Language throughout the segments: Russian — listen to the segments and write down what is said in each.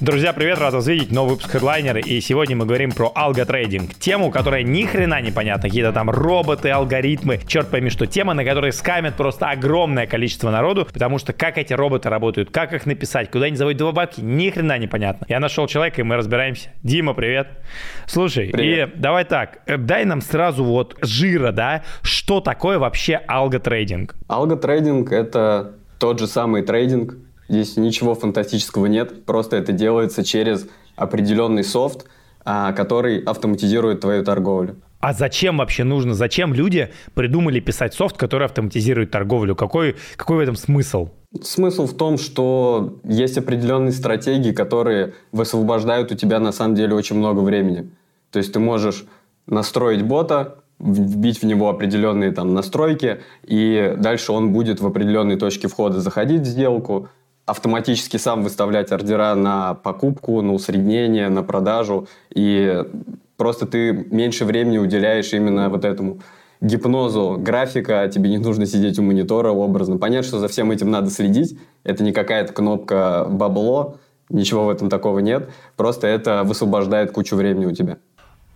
Друзья, привет, рад вас видеть, новый выпуск Headliner, и сегодня мы говорим про алготрейдинг, тему, которая ни хрена не понятна, какие-то там роботы, алгоритмы, черт пойми что, тема, на которой скамят просто огромное количество народу, потому что как эти роботы работают, как их написать, куда они заводят бабки, ни хрена не понятно. Я нашел человека, и мы разбираемся. Дима, привет. Слушай, привет. и давай так, э, дай нам сразу вот жира, да, что такое вообще алготрейдинг? Алготрейдинг — это тот же самый трейдинг, Здесь ничего фантастического нет, просто это делается через определенный софт, а, который автоматизирует твою торговлю. А зачем вообще нужно? Зачем люди придумали писать софт, который автоматизирует торговлю? Какой, какой в этом смысл? Смысл в том, что есть определенные стратегии, которые высвобождают у тебя на самом деле очень много времени. То есть ты можешь настроить бота, вбить в него определенные там настройки, и дальше он будет в определенной точке входа заходить в сделку, автоматически сам выставлять ордера на покупку, на усреднение, на продажу, и просто ты меньше времени уделяешь именно вот этому гипнозу графика, тебе не нужно сидеть у монитора образно. Понятно, что за всем этим надо следить, это не какая-то кнопка бабло, ничего в этом такого нет, просто это высвобождает кучу времени у тебя.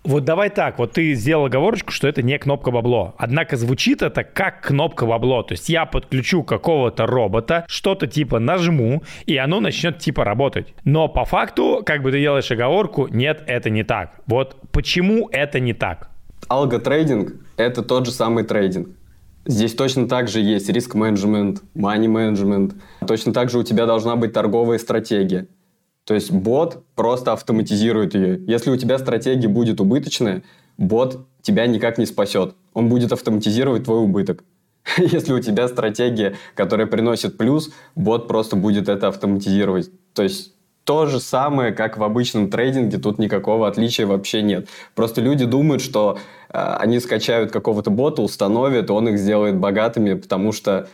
Вот давай так, вот ты сделал оговорочку, что это не кнопка бабло. Однако звучит это как кнопка бабло. То есть я подключу какого-то робота, что-то типа нажму, и оно начнет типа работать. Но по факту, как бы ты делаешь оговорку, нет, это не так. Вот почему это не так? Алготрейдинг – это тот же самый трейдинг. Здесь точно так же есть риск-менеджмент, money-менеджмент. Точно так же у тебя должна быть торговая стратегия. То есть бот просто автоматизирует ее. Если у тебя стратегия будет убыточная, бот тебя никак не спасет. Он будет автоматизировать твой убыток. Если у тебя стратегия, которая приносит плюс, бот просто будет это автоматизировать. То есть то же самое, как в обычном трейдинге, тут никакого отличия вообще нет. Просто люди думают, что э, они скачают какого-то бота, установят, он их сделает богатыми, потому что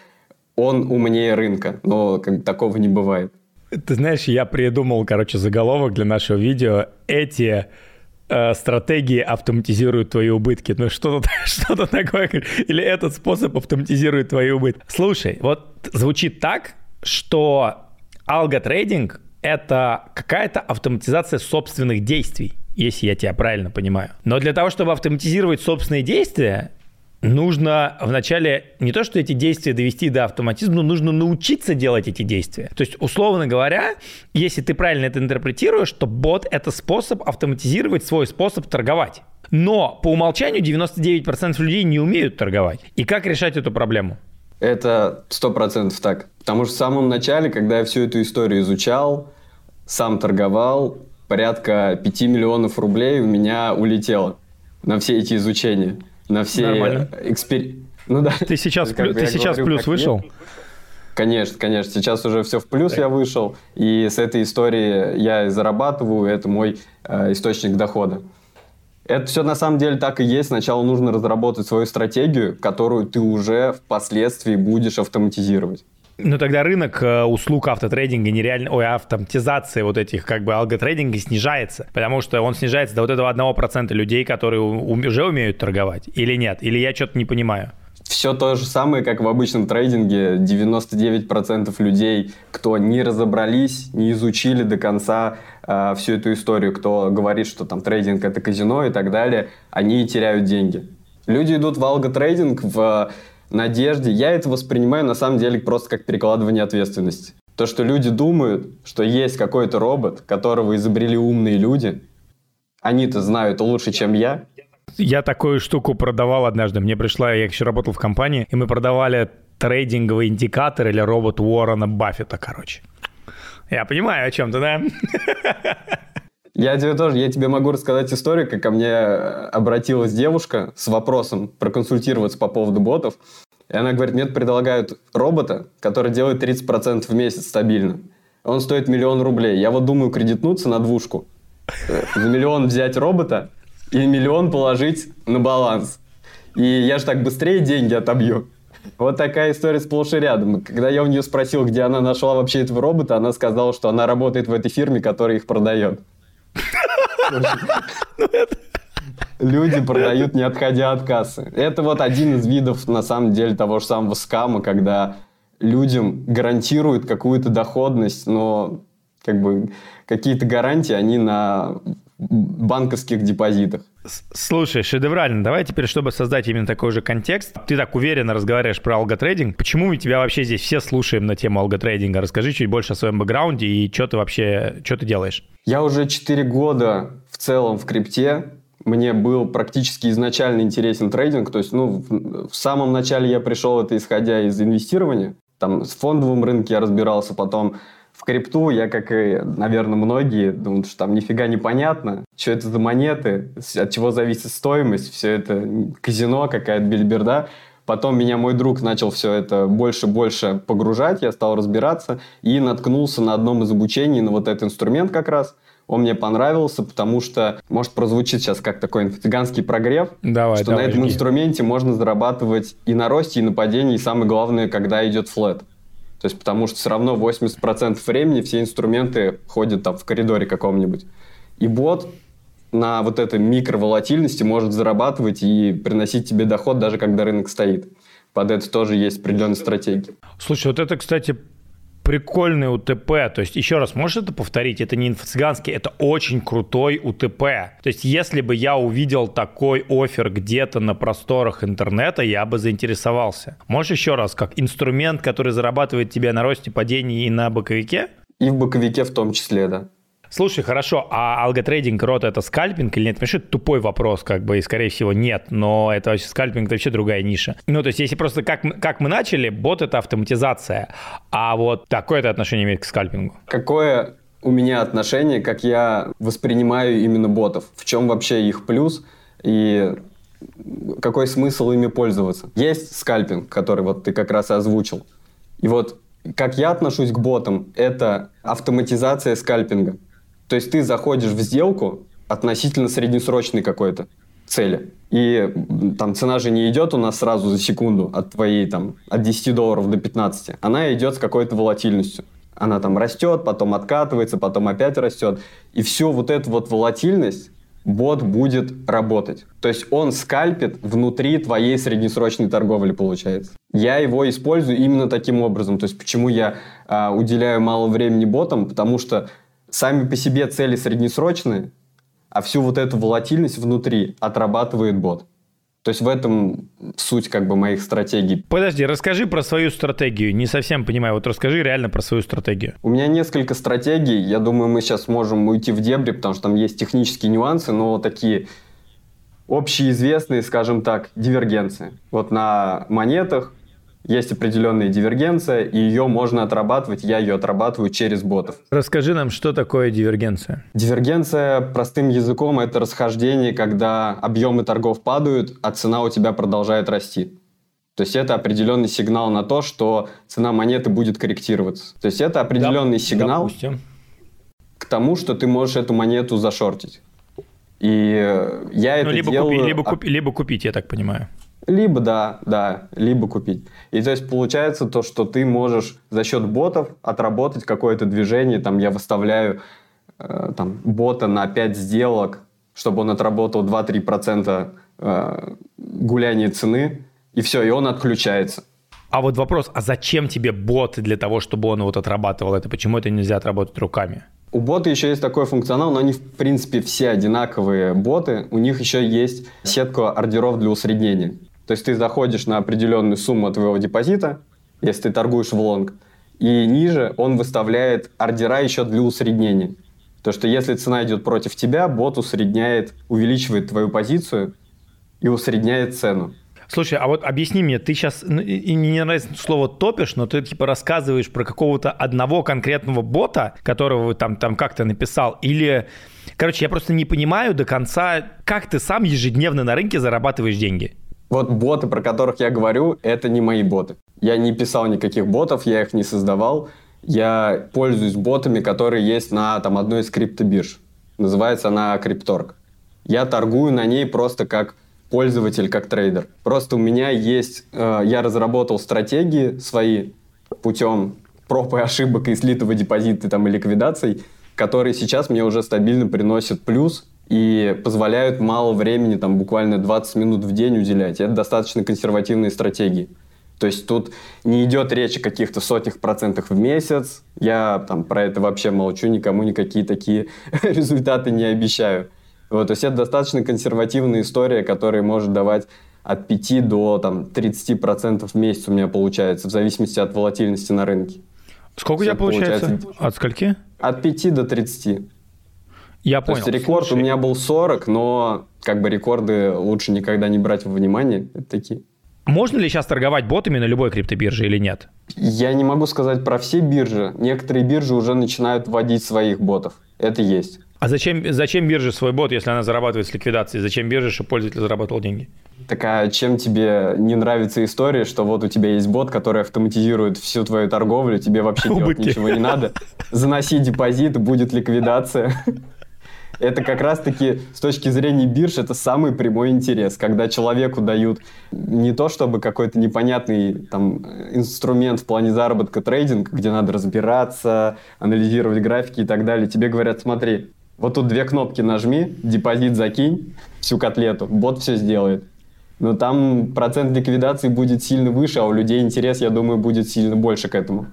он умнее рынка. Но как, такого не бывает. Ты знаешь, я придумал, короче, заголовок для нашего видео. Эти э, стратегии автоматизируют твои убытки. Ну что-то что такое. Или этот способ автоматизирует твои убытки. Слушай, вот звучит так, что алготрейдинг — это какая-то автоматизация собственных действий если я тебя правильно понимаю. Но для того, чтобы автоматизировать собственные действия, нужно вначале не то, что эти действия довести до автоматизма, но нужно научиться делать эти действия. То есть, условно говоря, если ты правильно это интерпретируешь, то бот — это способ автоматизировать свой способ торговать. Но по умолчанию 99% людей не умеют торговать. И как решать эту проблему? Это сто процентов так. Потому что в самом начале, когда я всю эту историю изучал, сам торговал, порядка 5 миллионов рублей у меня улетело на все эти изучения на все экспер... Ну да. Ты сейчас, плю... ты сейчас говорю, плюс вышел? Нет. Конечно, конечно. Сейчас уже все в плюс да. я вышел. И с этой истории я зарабатываю. Это мой э, источник дохода. Это все на самом деле так и есть. Сначала нужно разработать свою стратегию, которую ты уже впоследствии будешь автоматизировать. Ну тогда рынок э, услуг автотрейдинга нереально, ой, автоматизации вот этих как бы алготрейдинга снижается, потому что он снижается до вот этого одного процента людей, которые уже умеют торговать, или нет, или я что-то не понимаю. Все то же самое, как в обычном трейдинге. 99% людей, кто не разобрались, не изучили до конца э, всю эту историю, кто говорит, что там трейдинг это казино и так далее, они теряют деньги. Люди идут в алготрейдинг, в надежде. Я это воспринимаю на самом деле просто как перекладывание ответственности. То, что люди думают, что есть какой-то робот, которого изобрели умные люди, они-то знают лучше, чем я. Я такую штуку продавал однажды. Мне пришла, я еще работал в компании, и мы продавали трейдинговый индикатор или робот Уоррена Баффета, короче. Я понимаю, о чем ты, да? Я тебе тоже, я тебе могу рассказать историю, как ко мне обратилась девушка с вопросом проконсультироваться по поводу ботов. И она говорит, мне предлагают робота, который делает 30% в месяц стабильно. Он стоит миллион рублей. Я вот думаю кредитнуться на двушку. За миллион взять робота и миллион положить на баланс. И я же так быстрее деньги отобью. Вот такая история сплошь и рядом. Когда я у нее спросил, где она нашла вообще этого робота, она сказала, что она работает в этой фирме, которая их продает. Люди продают, не отходя от кассы. Это вот один из видов, на самом деле, того же самого скама, когда людям гарантируют какую-то доходность, но как бы какие-то гарантии, они на банковских депозитах. Слушай, шедеврально. Давай теперь, чтобы создать именно такой же контекст, ты так уверенно разговариваешь про алготрейдинг. Почему мы тебя вообще здесь все слушаем на тему алготрейдинга? Расскажи чуть больше о своем бэкграунде и что ты вообще, что ты делаешь? Я уже 4 года в целом в крипте. Мне был практически изначально интересен трейдинг. То есть, ну, в самом начале я пришел это исходя из инвестирования. Там с фондовым рынке я разбирался, потом в крипту я, как и, наверное, многие, думают, что там нифига не понятно, что это за монеты, от чего зависит стоимость, все это казино, какая-то бельберда. Потом меня мой друг начал все это больше-больше погружать, я стал разбираться и наткнулся на одном из обучений на вот этот инструмент как раз. Он мне понравился, потому что, может, прозвучит сейчас как такой инфо-цыганский прогрев, давай, что давай, на этом жги. инструменте можно зарабатывать и на росте, и на падении, и самое главное, когда идет флет. То есть, потому что все равно 80% времени все инструменты ходят там в коридоре каком-нибудь. И бот на вот этой микроволатильности может зарабатывать и приносить тебе доход, даже когда рынок стоит. Под это тоже есть определенные стратегии. Слушай, вот это, кстати, прикольный УТП. То есть, еще раз, можешь это повторить? Это не инфо-цыганский, это очень крутой УТП. То есть, если бы я увидел такой офер где-то на просторах интернета, я бы заинтересовался. Можешь еще раз, как инструмент, который зарабатывает тебе на росте падений и на боковике? И в боковике в том числе, да. Слушай, хорошо, а алготрейдинг рот это скальпинг или нет? Понимаешь, это тупой вопрос, как бы, и скорее всего нет, но это вообще скальпинг, это вообще другая ниша. Ну, то есть, если просто как, как мы начали, бот это автоматизация, а вот такое это отношение имеет к скальпингу. Какое у меня отношение, как я воспринимаю именно ботов? В чем вообще их плюс? И какой смысл ими пользоваться? Есть скальпинг, который вот ты как раз и озвучил. И вот как я отношусь к ботам, это автоматизация скальпинга. То есть ты заходишь в сделку относительно среднесрочной какой-то цели. И там цена же не идет у нас сразу за секунду от твоей там от 10 долларов до 15. Она идет с какой-то волатильностью. Она там растет, потом откатывается, потом опять растет. И всю вот эту вот волатильность бот будет работать. То есть он скальпит внутри твоей среднесрочной торговли, получается. Я его использую именно таким образом. То есть почему я а, уделяю мало времени ботам? Потому что сами по себе цели среднесрочные, а всю вот эту волатильность внутри отрабатывает бот. То есть в этом суть как бы моих стратегий. Подожди, расскажи про свою стратегию. Не совсем понимаю. Вот расскажи реально про свою стратегию. У меня несколько стратегий. Я думаю, мы сейчас можем уйти в дебри, потому что там есть технические нюансы, но такие общеизвестные, скажем так, дивергенции. Вот на монетах есть определенная дивергенция, и ее можно отрабатывать. Я ее отрабатываю через ботов. Расскажи нам, что такое дивергенция. Дивергенция, простым языком, это расхождение, когда объемы торгов падают, а цена у тебя продолжает расти. То есть это определенный сигнал на то, что цена монеты будет корректироваться. То есть это определенный Доп- сигнал Допустим. к тому, что ты можешь эту монету зашортить. И э, я Ну, это либо, делаю... купи- либо, купи- либо купить, я так понимаю. Либо да, да, либо купить. И то есть получается то, что ты можешь за счет ботов отработать какое-то движение. Там я выставляю э, там, бота на 5 сделок, чтобы он отработал 2-3% э, гуляния цены, и все, и он отключается. А вот вопрос, а зачем тебе бот для того, чтобы он вот отрабатывал это? Почему это нельзя отработать руками? У бота еще есть такой функционал, но они, в принципе, все одинаковые боты. У них еще есть сетка ордеров для усреднения. То есть ты заходишь на определенную сумму твоего депозита, если ты торгуешь в лонг, и ниже он выставляет ордера еще для усреднения. То, что если цена идет против тебя, бот усредняет, увеличивает твою позицию и усредняет цену. Слушай, а вот объясни мне, ты сейчас, ну, и не нравится слово топишь, но ты типа рассказываешь про какого-то одного конкретного бота, которого там, там как-то написал, или... Короче, я просто не понимаю до конца, как ты сам ежедневно на рынке зарабатываешь деньги. Вот боты, про которых я говорю, это не мои боты. Я не писал никаких ботов, я их не создавал. Я пользуюсь ботами, которые есть на там, одной из криптобирж. Называется она Крипторг. Я торгую на ней просто как пользователь, как трейдер. Просто у меня есть... э, я разработал стратегии свои путем проб и ошибок и слитого депозита там, и ликвидаций, которые сейчас мне уже стабильно приносят плюс и позволяют мало времени, там буквально 20 минут в день уделять. Это достаточно консервативные стратегии. То есть тут не идет речь о каких-то сотнях процентах в месяц. Я там про это вообще молчу, никому никакие такие результаты не обещаю. Вот, то есть это достаточно консервативная история, которая может давать от 5 до там, 30% в месяц у меня получается, в зависимости от волатильности на рынке. Сколько у тебя получается? получается? От скольки? От 5 до 30. Я понял. То есть рекорд Слушай... у меня был 40, но как бы рекорды лучше никогда не брать во внимание. Это такие. Можно ли сейчас торговать ботами на любой криптобирже или нет? Я не могу сказать про все биржи. Некоторые биржи уже начинают вводить своих ботов. Это есть. А зачем, зачем бирже свой бот, если она зарабатывает с ликвидации? Зачем бирже, чтобы пользователь зарабатывал деньги? Так а чем тебе не нравится история, что вот у тебя есть бот, который автоматизирует всю твою торговлю, тебе вообще делать ничего не надо, заноси депозит, будет ликвидация. Это как раз-таки с точки зрения бирж это самый прямой интерес, когда человеку дают не то чтобы какой-то непонятный там инструмент в плане заработка трейдинг, где надо разбираться, анализировать графики и так далее. Тебе говорят, смотри, вот тут две кнопки нажми, депозит закинь, всю котлету, бот все сделает. Но там процент ликвидации будет сильно выше, а у людей интерес, я думаю, будет сильно больше к этому.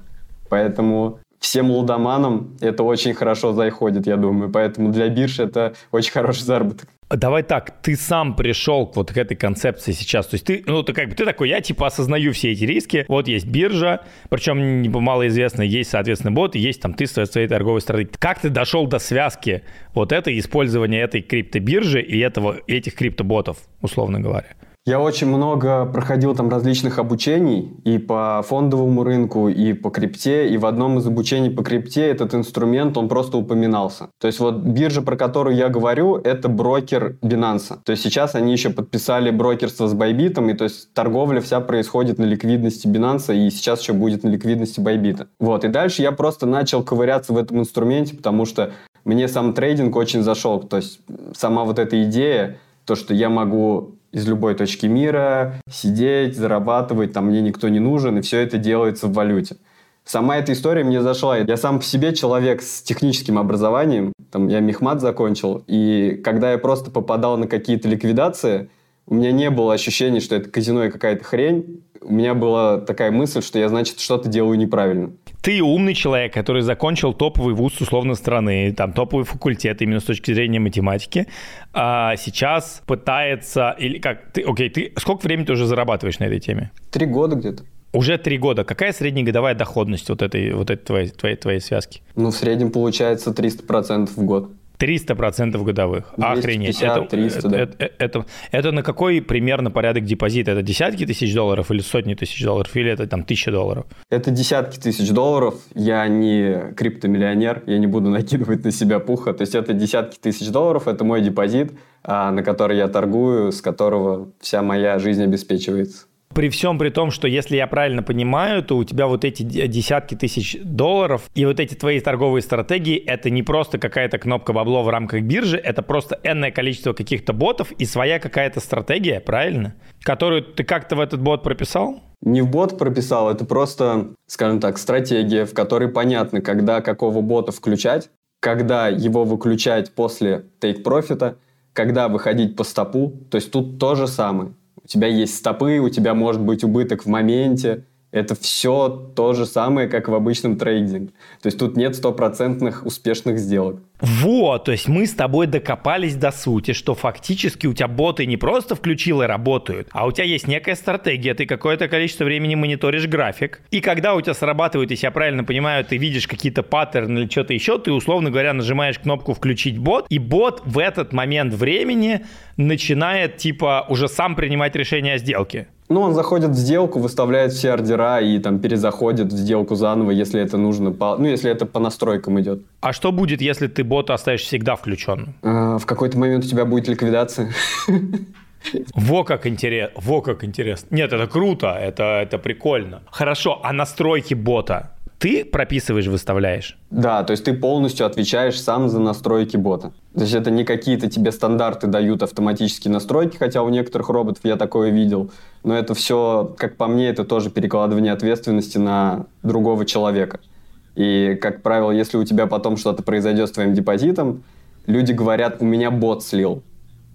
Поэтому всем лудоманам это очень хорошо заходит, я думаю. Поэтому для бирж это очень хороший заработок. Давай так, ты сам пришел к вот к этой концепции сейчас. То есть ты, ну, ты как бы, ты такой, я типа осознаю все эти риски. Вот есть биржа, причем малоизвестно, есть, соответственно, бот, есть там ты своей, своей торговой стратегии. Как ты дошел до связки вот этой, использования этой криптобиржи и этого, этих криптоботов, условно говоря? Я очень много проходил там различных обучений и по фондовому рынку, и по крипте, и в одном из обучений по крипте этот инструмент, он просто упоминался. То есть вот биржа, про которую я говорю, это брокер Binance. То есть сейчас они еще подписали брокерство с Bybit, и то есть торговля вся происходит на ликвидности Binance, и сейчас еще будет на ликвидности Bybit. Вот, и дальше я просто начал ковыряться в этом инструменте, потому что мне сам трейдинг очень зашел. То есть сама вот эта идея, то, что я могу из любой точки мира, сидеть, зарабатывать, там мне никто не нужен, и все это делается в валюте. Сама эта история мне зашла. Я сам по себе человек с техническим образованием, там я мехмат закончил, и когда я просто попадал на какие-то ликвидации, у меня не было ощущения, что это казино и какая-то хрень. У меня была такая мысль, что я, значит, что-то делаю неправильно ты умный человек, который закончил топовый вуз условно страны, там топовый факультет именно с точки зрения математики, а сейчас пытается или как ты, окей, ты сколько времени ты уже зарабатываешь на этой теме? Три года где-то. Уже три года. Какая среднегодовая доходность вот этой, вот этой твоей, твоей, твоей связки? Ну, в среднем получается 300% в год. 300% годовых. 250, Охренеть. Это, 300, да. это, это, это, это на какой примерно порядок депозита? Это десятки тысяч долларов или сотни тысяч долларов? Или это там тысяча долларов? Это десятки тысяч долларов. Я не криптомиллионер, я не буду накидывать на себя пуха. То есть это десятки тысяч долларов, это мой депозит, а, на который я торгую, с которого вся моя жизнь обеспечивается при всем при том, что если я правильно понимаю, то у тебя вот эти десятки тысяч долларов и вот эти твои торговые стратегии, это не просто какая-то кнопка бабло в рамках биржи, это просто энное количество каких-то ботов и своя какая-то стратегия, правильно? Которую ты как-то в этот бот прописал? Не в бот прописал, это просто, скажем так, стратегия, в которой понятно, когда какого бота включать, когда его выключать после тейк-профита, когда выходить по стопу. То есть тут то же самое у тебя есть стопы, у тебя может быть убыток в моменте. Это все то же самое, как в обычном трейдинге. То есть тут нет стопроцентных успешных сделок. Вот, то есть мы с тобой докопались до сути, что фактически у тебя боты не просто включил и работают, а у тебя есть некая стратегия, ты какое-то количество времени мониторишь график, и когда у тебя срабатывает, если я правильно понимаю, ты видишь какие-то паттерны или что-то еще, ты, условно говоря, нажимаешь кнопку «Включить бот», и бот в этот момент времени начинает, типа, уже сам принимать решение о сделке. Ну, он заходит в сделку, выставляет все ордера и там перезаходит в сделку заново, если это нужно, по, ну, если это по настройкам идет. А что будет, если ты бота оставишь всегда включенным? А, в какой-то момент у тебя будет ликвидация. Во как интересно, во как интересно. Нет, это круто, это, это прикольно. Хорошо, а настройки бота ты прописываешь, выставляешь? Да, то есть ты полностью отвечаешь сам за настройки бота. То есть это не какие-то тебе стандарты дают автоматические настройки, хотя у некоторых роботов я такое видел, но это все, как по мне, это тоже перекладывание ответственности на другого человека. И, как правило, если у тебя потом что-то произойдет с твоим депозитом, люди говорят, у меня бот слил.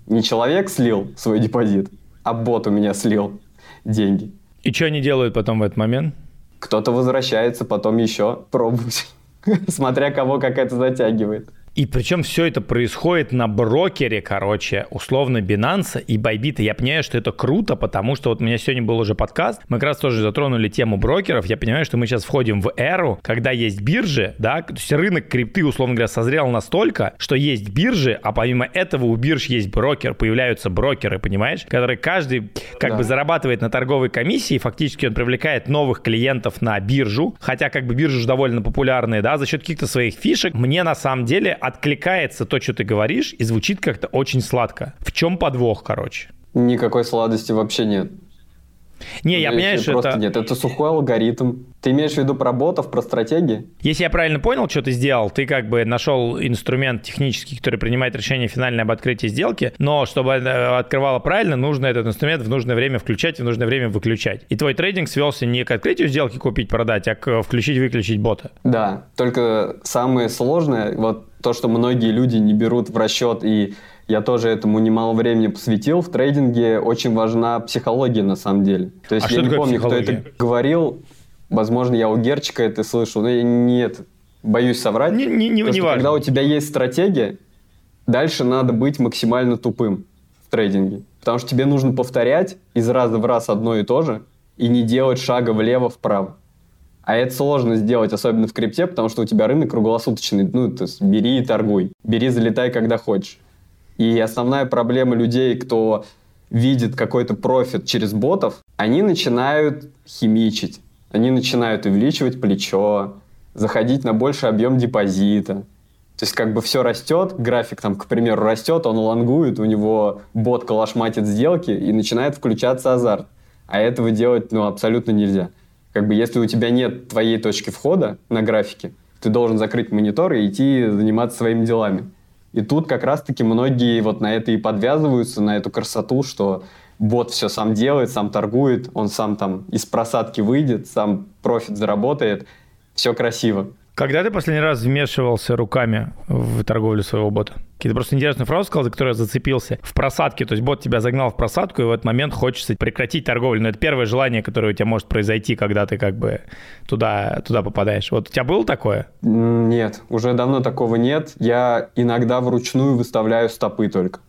Не человек слил свой депозит, а бот у меня слил деньги. И что они делают потом в этот момент? Кто-то возвращается, потом еще пробовать. Смотря кого как это затягивает. И причем все это происходит на брокере, короче, условно Binance и Bybit. Я понимаю, что это круто, потому что вот у меня сегодня был уже подкаст, мы как раз тоже затронули тему брокеров. Я понимаю, что мы сейчас входим в эру, когда есть биржи, да, то есть рынок крипты, условно говоря, созрел настолько, что есть биржи, а помимо этого у бирж есть брокер, появляются брокеры, понимаешь, которые каждый как да. бы зарабатывает на торговой комиссии, фактически он привлекает новых клиентов на биржу, хотя как бы биржи же довольно популярные, да, за счет каких-то своих фишек. Мне на самом деле откликается то, что ты говоришь, и звучит как-то очень сладко. В чем подвох, короче? Никакой сладости вообще нет. Не, я понимаю, что это... нет, это сухой алгоритм. Ты имеешь в виду про ботов, про стратегии? Если я правильно понял, что ты сделал, ты как бы нашел инструмент технический, который принимает решение финальное об открытии сделки, но чтобы открывало правильно, нужно этот инструмент в нужное время включать и в нужное время выключать. И твой трейдинг свелся не к открытию сделки купить-продать, а к включить-выключить бота. Да, только самое сложное, вот то, что многие люди не берут в расчет и я тоже этому немало времени посвятил. В трейдинге очень важна психология на самом деле. То есть а я не помню, психология? кто это говорил. Возможно, я у Герчика это слышал, но я нет, боюсь соврать. Не, не, не, не важно. Когда у тебя есть стратегия, дальше надо быть максимально тупым в трейдинге. Потому что тебе нужно повторять из раза в раз одно и то же и не делать шага влево-вправо. А это сложно сделать, особенно в крипте, потому что у тебя рынок круглосуточный. Ну, то есть бери и торгуй. Бери, залетай, когда хочешь. И основная проблема людей, кто видит какой-то профит через ботов, они начинают химичить. Они начинают увеличивать плечо, заходить на больший объем депозита. То есть как бы все растет, график там, к примеру, растет, он лонгует, у него бот калашматит сделки и начинает включаться азарт. А этого делать ну, абсолютно нельзя. Как бы если у тебя нет твоей точки входа на графике, ты должен закрыть монитор и идти заниматься своими делами. И тут как раз-таки многие вот на это и подвязываются, на эту красоту, что бот все сам делает, сам торгует, он сам там из просадки выйдет, сам профит заработает, все красиво. Когда ты последний раз вмешивался руками в торговлю своего бота? Какие-то просто интересную фразу сказал, за которую я зацепился. В просадке, то есть бот тебя загнал в просадку, и в этот момент хочется прекратить торговлю. Но это первое желание, которое у тебя может произойти, когда ты как бы туда, туда попадаешь. Вот у тебя было такое? Нет, уже давно такого нет. Я иногда вручную выставляю стопы только.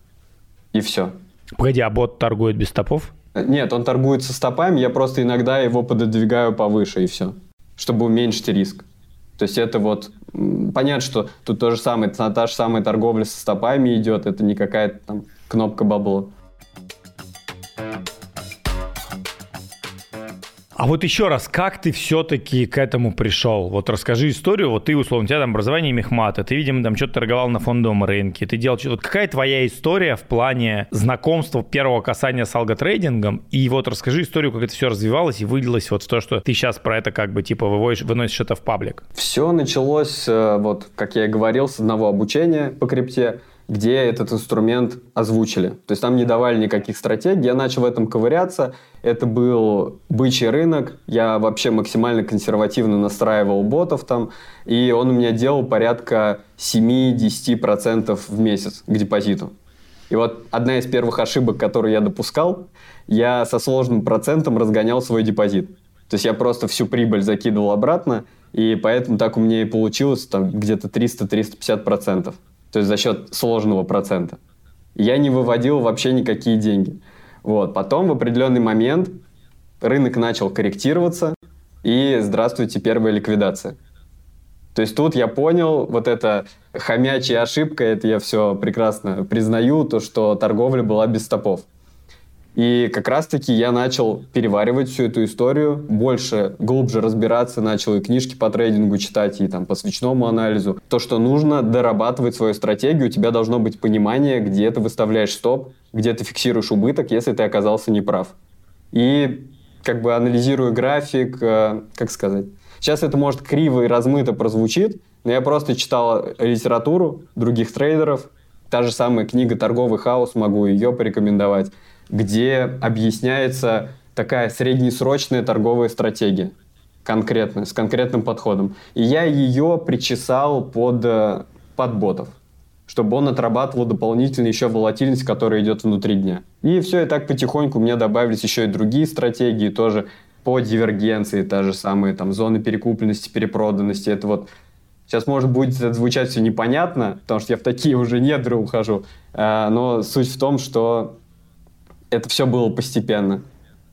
И все. Погоди, а бот торгует без стопов? Нет, он торгует со стопами, я просто иногда его пододвигаю повыше, и все. Чтобы уменьшить риск. То есть это вот понятно, что тут то же самое, та же самая торговля со стопами идет, это не какая-то там кнопка бабло. А вот еще раз, как ты все-таки к этому пришел? Вот расскажи историю. Вот ты, условно, у тебя там образование мехмата, ты, видимо, там что-то торговал на фондовом рынке, ты делал что-то. Вот какая твоя история в плане знакомства первого касания с алготрейдингом? И вот расскажи историю, как это все развивалось и вылилось вот в то, что ты сейчас про это как бы типа выводишь, выносишь это в паблик. Все началось, э, вот, как я и говорил, с одного обучения по крипте где этот инструмент озвучили. То есть там не давали никаких стратегий. Я начал в этом ковыряться. Это был бычий рынок. Я вообще максимально консервативно настраивал ботов там. И он у меня делал порядка 7-10% в месяц к депозиту. И вот одна из первых ошибок, которую я допускал, я со сложным процентом разгонял свой депозит. То есть я просто всю прибыль закидывал обратно, и поэтому так у меня и получилось там где-то 300-350% то есть за счет сложного процента. Я не выводил вообще никакие деньги. Вот. Потом в определенный момент рынок начал корректироваться, и здравствуйте, первая ликвидация. То есть тут я понял, вот эта хомячья ошибка, это я все прекрасно признаю, то, что торговля была без стопов. И как раз-таки я начал переваривать всю эту историю, больше, глубже разбираться, начал и книжки по трейдингу читать, и там по свечному анализу. То, что нужно дорабатывать свою стратегию, у тебя должно быть понимание, где ты выставляешь стоп, где ты фиксируешь убыток, если ты оказался неправ. И как бы анализируя график, э, как сказать, сейчас это может криво и размыто прозвучит, но я просто читал литературу других трейдеров, та же самая книга «Торговый хаос», могу ее порекомендовать где объясняется такая среднесрочная торговая стратегия конкретная, с конкретным подходом. И я ее причесал под, э, под ботов, чтобы он отрабатывал дополнительно еще волатильность, которая идет внутри дня. И все, и так потихоньку у меня добавились еще и другие стратегии, тоже по дивергенции, та же самая там зоны перекупленности, перепроданности. Это вот Сейчас, может, будет звучать все непонятно, потому что я в такие уже недры ухожу. Э, но суть в том, что это все было постепенно.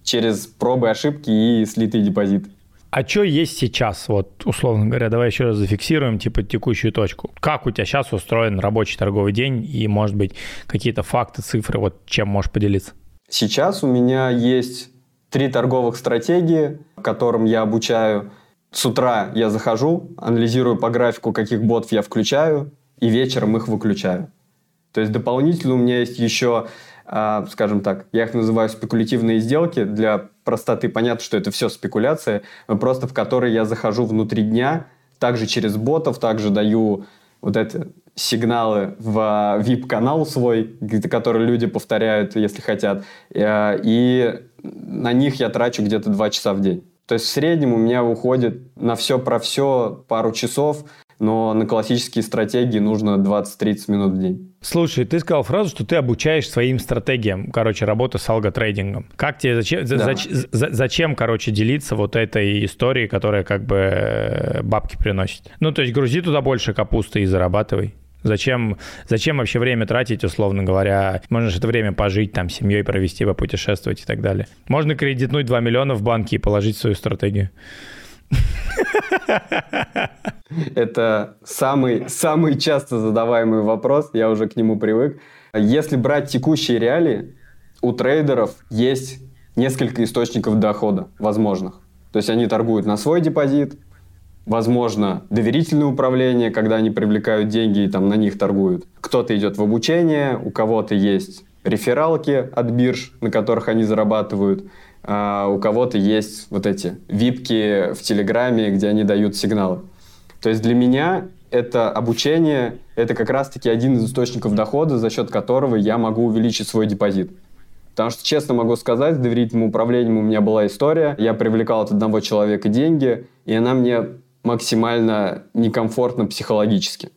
Через пробы, ошибки и слитый депозит. А что есть сейчас, вот, условно говоря, давай еще раз зафиксируем, типа, текущую точку. Как у тебя сейчас устроен рабочий торговый день и, может быть, какие-то факты, цифры, вот чем можешь поделиться? Сейчас у меня есть три торговых стратегии, которым я обучаю. С утра я захожу, анализирую по графику, каких ботов я включаю, и вечером их выключаю. То есть дополнительно у меня есть еще скажем так, я их называю спекулятивные сделки. Для простоты понятно, что это все спекуляция, просто в которые я захожу внутри дня, также через ботов, также даю вот эти сигналы в VIP-канал свой, который люди повторяют, если хотят, э, и на них я трачу где-то 2 часа в день. То есть в среднем у меня уходит на все про все пару часов, но на классические стратегии нужно 20-30 минут в день. Слушай, ты сказал фразу, что ты обучаешь своим стратегиям, короче, работы с алготрейдингом. Как тебе, зачем, да. зач, зачем, короче, делиться вот этой историей, которая как бы э, бабки приносит? Ну, то есть грузи туда больше капусты и зарабатывай. Зачем, зачем вообще время тратить, условно говоря? Можно же это время пожить, там, семьей провести, попутешествовать и так далее. Можно кредитнуть 2 миллиона в банке и положить в свою стратегию. Это самый, самый часто задаваемый вопрос, я уже к нему привык. Если брать текущие реалии, у трейдеров есть несколько источников дохода возможных. То есть они торгуют на свой депозит, возможно, доверительное управление, когда они привлекают деньги и там на них торгуют. Кто-то идет в обучение, у кого-то есть рефералки от бирж, на которых они зарабатывают а у кого-то есть вот эти випки в Телеграме, где они дают сигналы. То есть для меня это обучение, это как раз-таки один из источников дохода, за счет которого я могу увеличить свой депозит. Потому что, честно могу сказать, с доверительным управлением у меня была история. Я привлекал от одного человека деньги, и она мне максимально некомфортна психологически.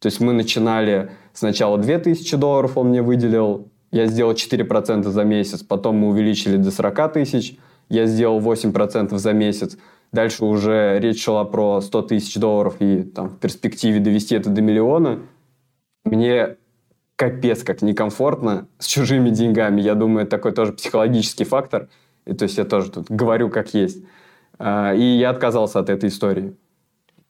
То есть мы начинали сначала 2000 долларов он мне выделил, я сделал 4% за месяц, потом мы увеличили до 40 тысяч, я сделал 8% за месяц. Дальше уже речь шла про 100 тысяч долларов и там, в перспективе довести это до миллиона. Мне капец как некомфортно с чужими деньгами. Я думаю, это такой тоже психологический фактор. И, то есть я тоже тут говорю как есть. А, и я отказался от этой истории.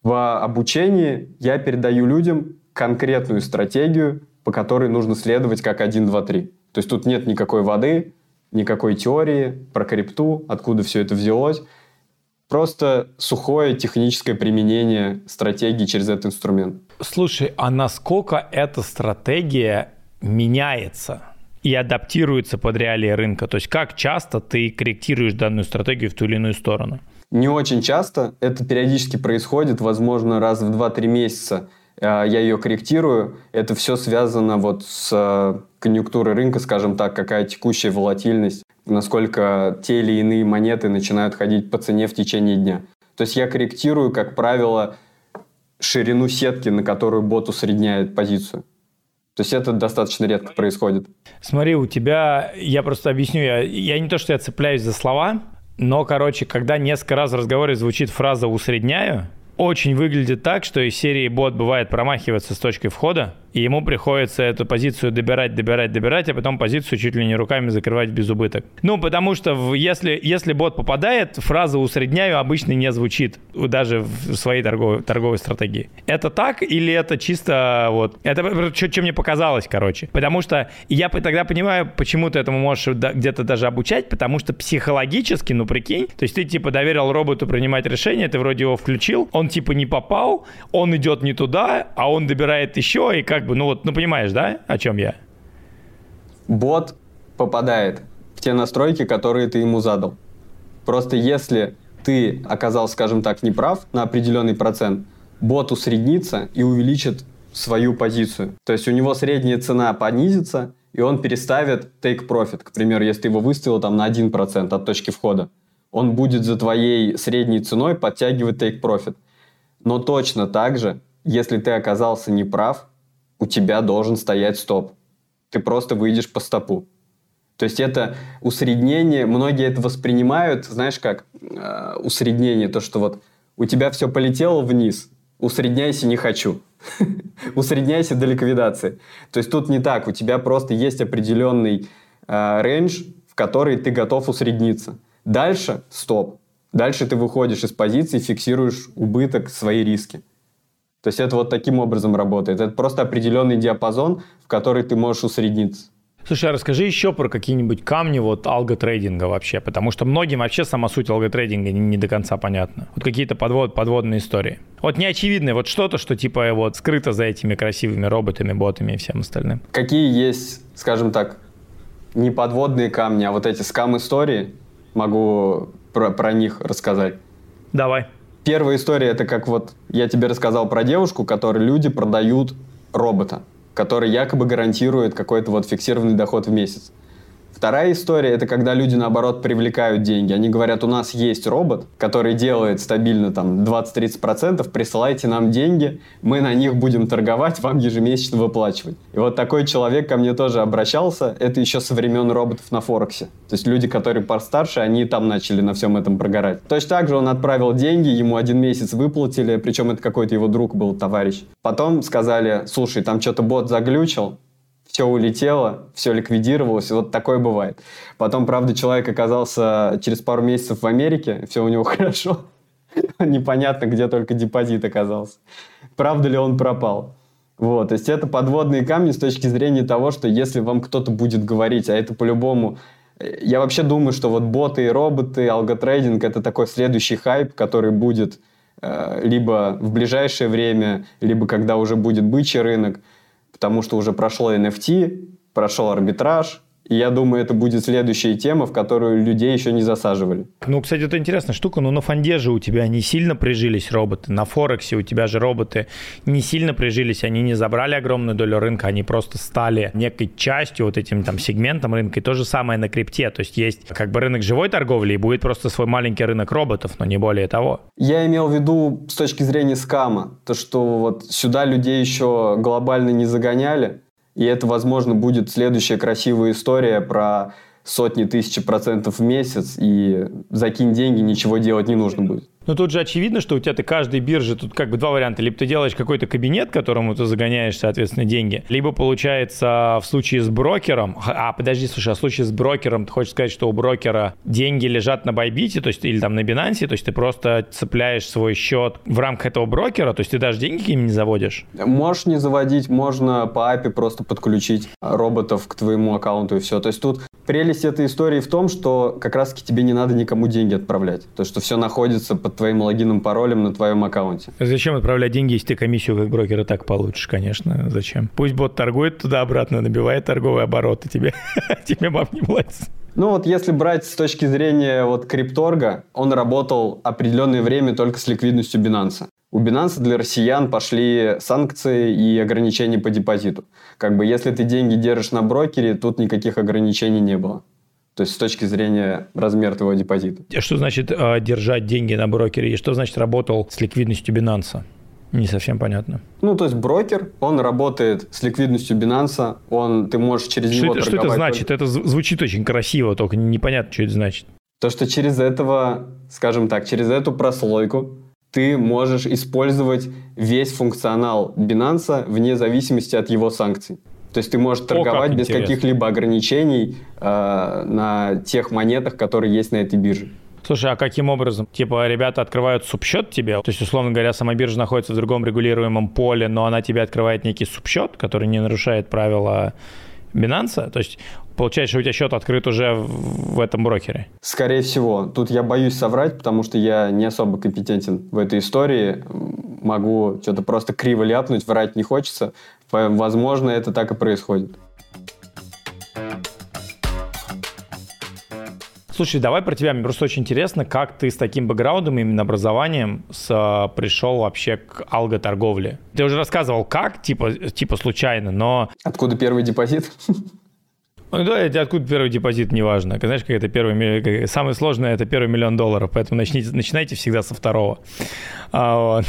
В обучении я передаю людям конкретную стратегию, по которой нужно следовать как 1, 2, 3. То есть тут нет никакой воды, никакой теории про крипту, откуда все это взялось. Просто сухое техническое применение стратегии через этот инструмент. Слушай, а насколько эта стратегия меняется и адаптируется под реалии рынка? То есть как часто ты корректируешь данную стратегию в ту или иную сторону? Не очень часто. Это периодически происходит, возможно, раз в 2-3 месяца я ее корректирую. Это все связано вот с э, конъюнктурой рынка, скажем так, какая текущая волатильность, насколько те или иные монеты начинают ходить по цене в течение дня. То есть я корректирую, как правило, ширину сетки, на которую бот усредняет позицию. То есть это достаточно редко происходит. Смотри, у тебя, я просто объясню, я, я не то, что я цепляюсь за слова, но, короче, когда несколько раз в разговоре звучит фраза «усредняю», очень выглядит так, что из серии бот бывает промахиваться с точкой входа, и ему приходится эту позицию добирать, добирать, добирать, а потом позицию чуть ли не руками закрывать без убыток. Ну, потому что в, если, если бот попадает, фраза «усредняю» обычно не звучит даже в своей торговой, торговой стратегии. Это так или это чисто вот... Это что, что мне показалось, короче. Потому что я тогда понимаю, почему ты этому можешь где-то даже обучать, потому что психологически, ну прикинь, то есть ты типа доверил роботу принимать решение, ты вроде его включил, он типа не попал, он идет не туда, а он добирает еще, и как бы, ну вот, ну понимаешь, да, о чем я? Бот попадает в те настройки, которые ты ему задал. Просто если ты оказался, скажем так, неправ на определенный процент, бот усреднится и увеличит свою позицию. То есть у него средняя цена понизится, и он переставит take profit. К примеру, если ты его выставил там на 1% от точки входа, он будет за твоей средней ценой подтягивать take profit. Но точно так же, если ты оказался неправ, у тебя должен стоять стоп. Ты просто выйдешь по стопу. То есть это усреднение, многие это воспринимают, знаешь как, э, усреднение, то, что вот у тебя все полетело вниз, усредняйся не хочу. усредняйся до ликвидации. То есть тут не так, у тебя просто есть определенный э, рейндж, в который ты готов усредниться. Дальше стоп. Дальше ты выходишь из позиции, фиксируешь убыток, свои риски. То есть это вот таким образом работает. Это просто определенный диапазон, в который ты можешь усредниться. Слушай, а расскажи еще про какие-нибудь камни вот алготрейдинга вообще, потому что многим вообще сама суть алготрейдинга не, не до конца понятна. Вот какие-то подвод, подводные истории. Вот неочевидное, вот что-то, что типа вот скрыто за этими красивыми роботами, ботами и всем остальным. Какие есть, скажем так, не подводные камни, а вот эти скам-истории, могу про, про них рассказать. Давай. Первая история, это как вот я тебе рассказал про девушку, которой люди продают робота который якобы гарантирует какой-то вот фиксированный доход в месяц. Вторая история – это когда люди, наоборот, привлекают деньги. Они говорят, у нас есть робот, который делает стабильно там 20-30%, присылайте нам деньги, мы на них будем торговать, вам ежемесячно выплачивать. И вот такой человек ко мне тоже обращался, это еще со времен роботов на Форексе. То есть люди, которые постарше, они там начали на всем этом прогорать. Точно так же он отправил деньги, ему один месяц выплатили, причем это какой-то его друг был, товарищ. Потом сказали, слушай, там что-то бот заглючил, все улетело, все ликвидировалось, вот такое бывает. Потом, правда, человек оказался через пару месяцев в Америке, все у него хорошо, непонятно, где только депозит оказался. Правда ли он пропал? Вот, то есть это подводные камни с точки зрения того, что если вам кто-то будет говорить, а это по-любому... Я вообще думаю, что вот боты и роботы, алготрейдинг — это такой следующий хайп, который будет э, либо в ближайшее время, либо когда уже будет бычий рынок потому что уже прошло NFT, прошел арбитраж, и я думаю, это будет следующая тема, в которую людей еще не засаживали. Ну, кстати, это интересная штука. Ну, на фонде же у тебя не сильно прижились роботы. На Форексе у тебя же роботы не сильно прижились. Они не забрали огромную долю рынка. Они просто стали некой частью, вот этим там сегментом рынка. И то же самое на крипте. То есть есть как бы рынок живой торговли и будет просто свой маленький рынок роботов, но не более того. Я имел в виду с точки зрения скама. То, что вот сюда людей еще глобально не загоняли и это, возможно, будет следующая красивая история про сотни тысяч процентов в месяц, и закинь деньги, ничего делать не нужно будет. Но тут же очевидно, что у тебя ты каждой бирже, тут как бы два варианта. Либо ты делаешь какой-то кабинет, которому ты загоняешь, соответственно, деньги. Либо получается в случае с брокером, а подожди, слушай, а в случае с брокером, ты хочешь сказать, что у брокера деньги лежат на Байбите, то есть или там на Binance, то есть ты просто цепляешь свой счет в рамках этого брокера, то есть ты даже деньги им не заводишь? Можешь не заводить, можно по API просто подключить роботов к твоему аккаунту и все. То есть тут прелесть этой истории в том, что как раз-таки тебе не надо никому деньги отправлять. То, что все находится под твоим логином, паролем на твоем аккаунте. Зачем отправлять деньги, если ты комиссию как брокера так получишь, конечно. Зачем? Пусть бот торгует туда-обратно, набивает торговые обороты тебе. тебе баб не платится. Ну вот если брать с точки зрения вот крипторга, он работал определенное время только с ликвидностью Binance. У Binance для россиян пошли санкции и ограничения по депозиту. Как бы если ты деньги держишь на брокере, тут никаких ограничений не было. То есть с точки зрения размера твоего депозита. Что значит э, держать деньги на брокере? И что значит работал с ликвидностью Binance? Не совсем понятно. Ну, то есть брокер, он работает с ликвидностью Binance, он, ты можешь через что него это, Что это значит? Только... Это звучит очень красиво, только непонятно, что это значит. То, что через этого, скажем так, через эту прослойку ты можешь использовать весь функционал Binance вне зависимости от его санкций. То есть ты можешь торговать О, без каких-либо ограничений э, на тех монетах, которые есть на этой бирже. Слушай, а каким образом? Типа ребята открывают субсчет тебе? То есть, условно говоря, сама биржа находится в другом регулируемом поле, но она тебе открывает некий субсчет, который не нарушает правила Binance? То есть получается, у тебя счет открыт уже в этом брокере? Скорее всего. Тут я боюсь соврать, потому что я не особо компетентен в этой истории. Могу что-то просто криво ляпнуть, врать не хочется. Возможно, это так и происходит. Слушай, давай про тебя. Мне просто очень интересно, как ты с таким бэкграундом, именно образованием, с, пришел вообще к алготорговле. Ты уже рассказывал, как, типа, типа случайно, но... Откуда первый депозит? Ну да, откуда первый депозит, неважно. Знаешь, как это первый, самое сложное это первый миллион долларов, поэтому начните, начинайте всегда со второго. А, вот.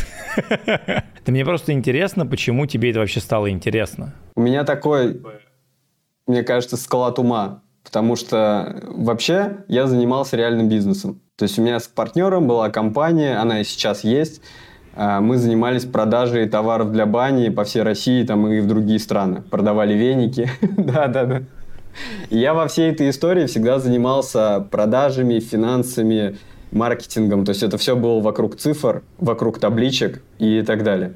Да мне просто интересно, почему тебе это вообще стало интересно. У меня такой, мне кажется, склад ума. потому что вообще я занимался реальным бизнесом. То есть у меня с партнером была компания, она и сейчас есть. А, мы занимались продажей товаров для бани по всей России там, и в другие страны. Продавали веники. Да-да-да. Я во всей этой истории всегда занимался продажами, финансами, маркетингом. То есть это все было вокруг цифр, вокруг табличек и так далее.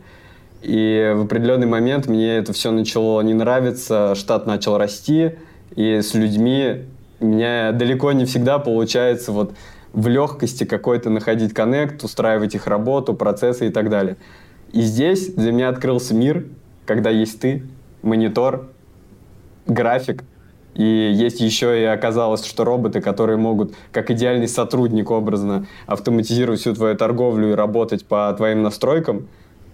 И в определенный момент мне это все начало не нравиться, штат начал расти, и с людьми у меня далеко не всегда получается вот в легкости какой-то находить коннект, устраивать их работу, процессы и так далее. И здесь для меня открылся мир, когда есть ты, монитор, график, и есть еще и оказалось, что роботы, которые могут, как идеальный сотрудник образно, автоматизировать всю твою торговлю и работать по твоим настройкам,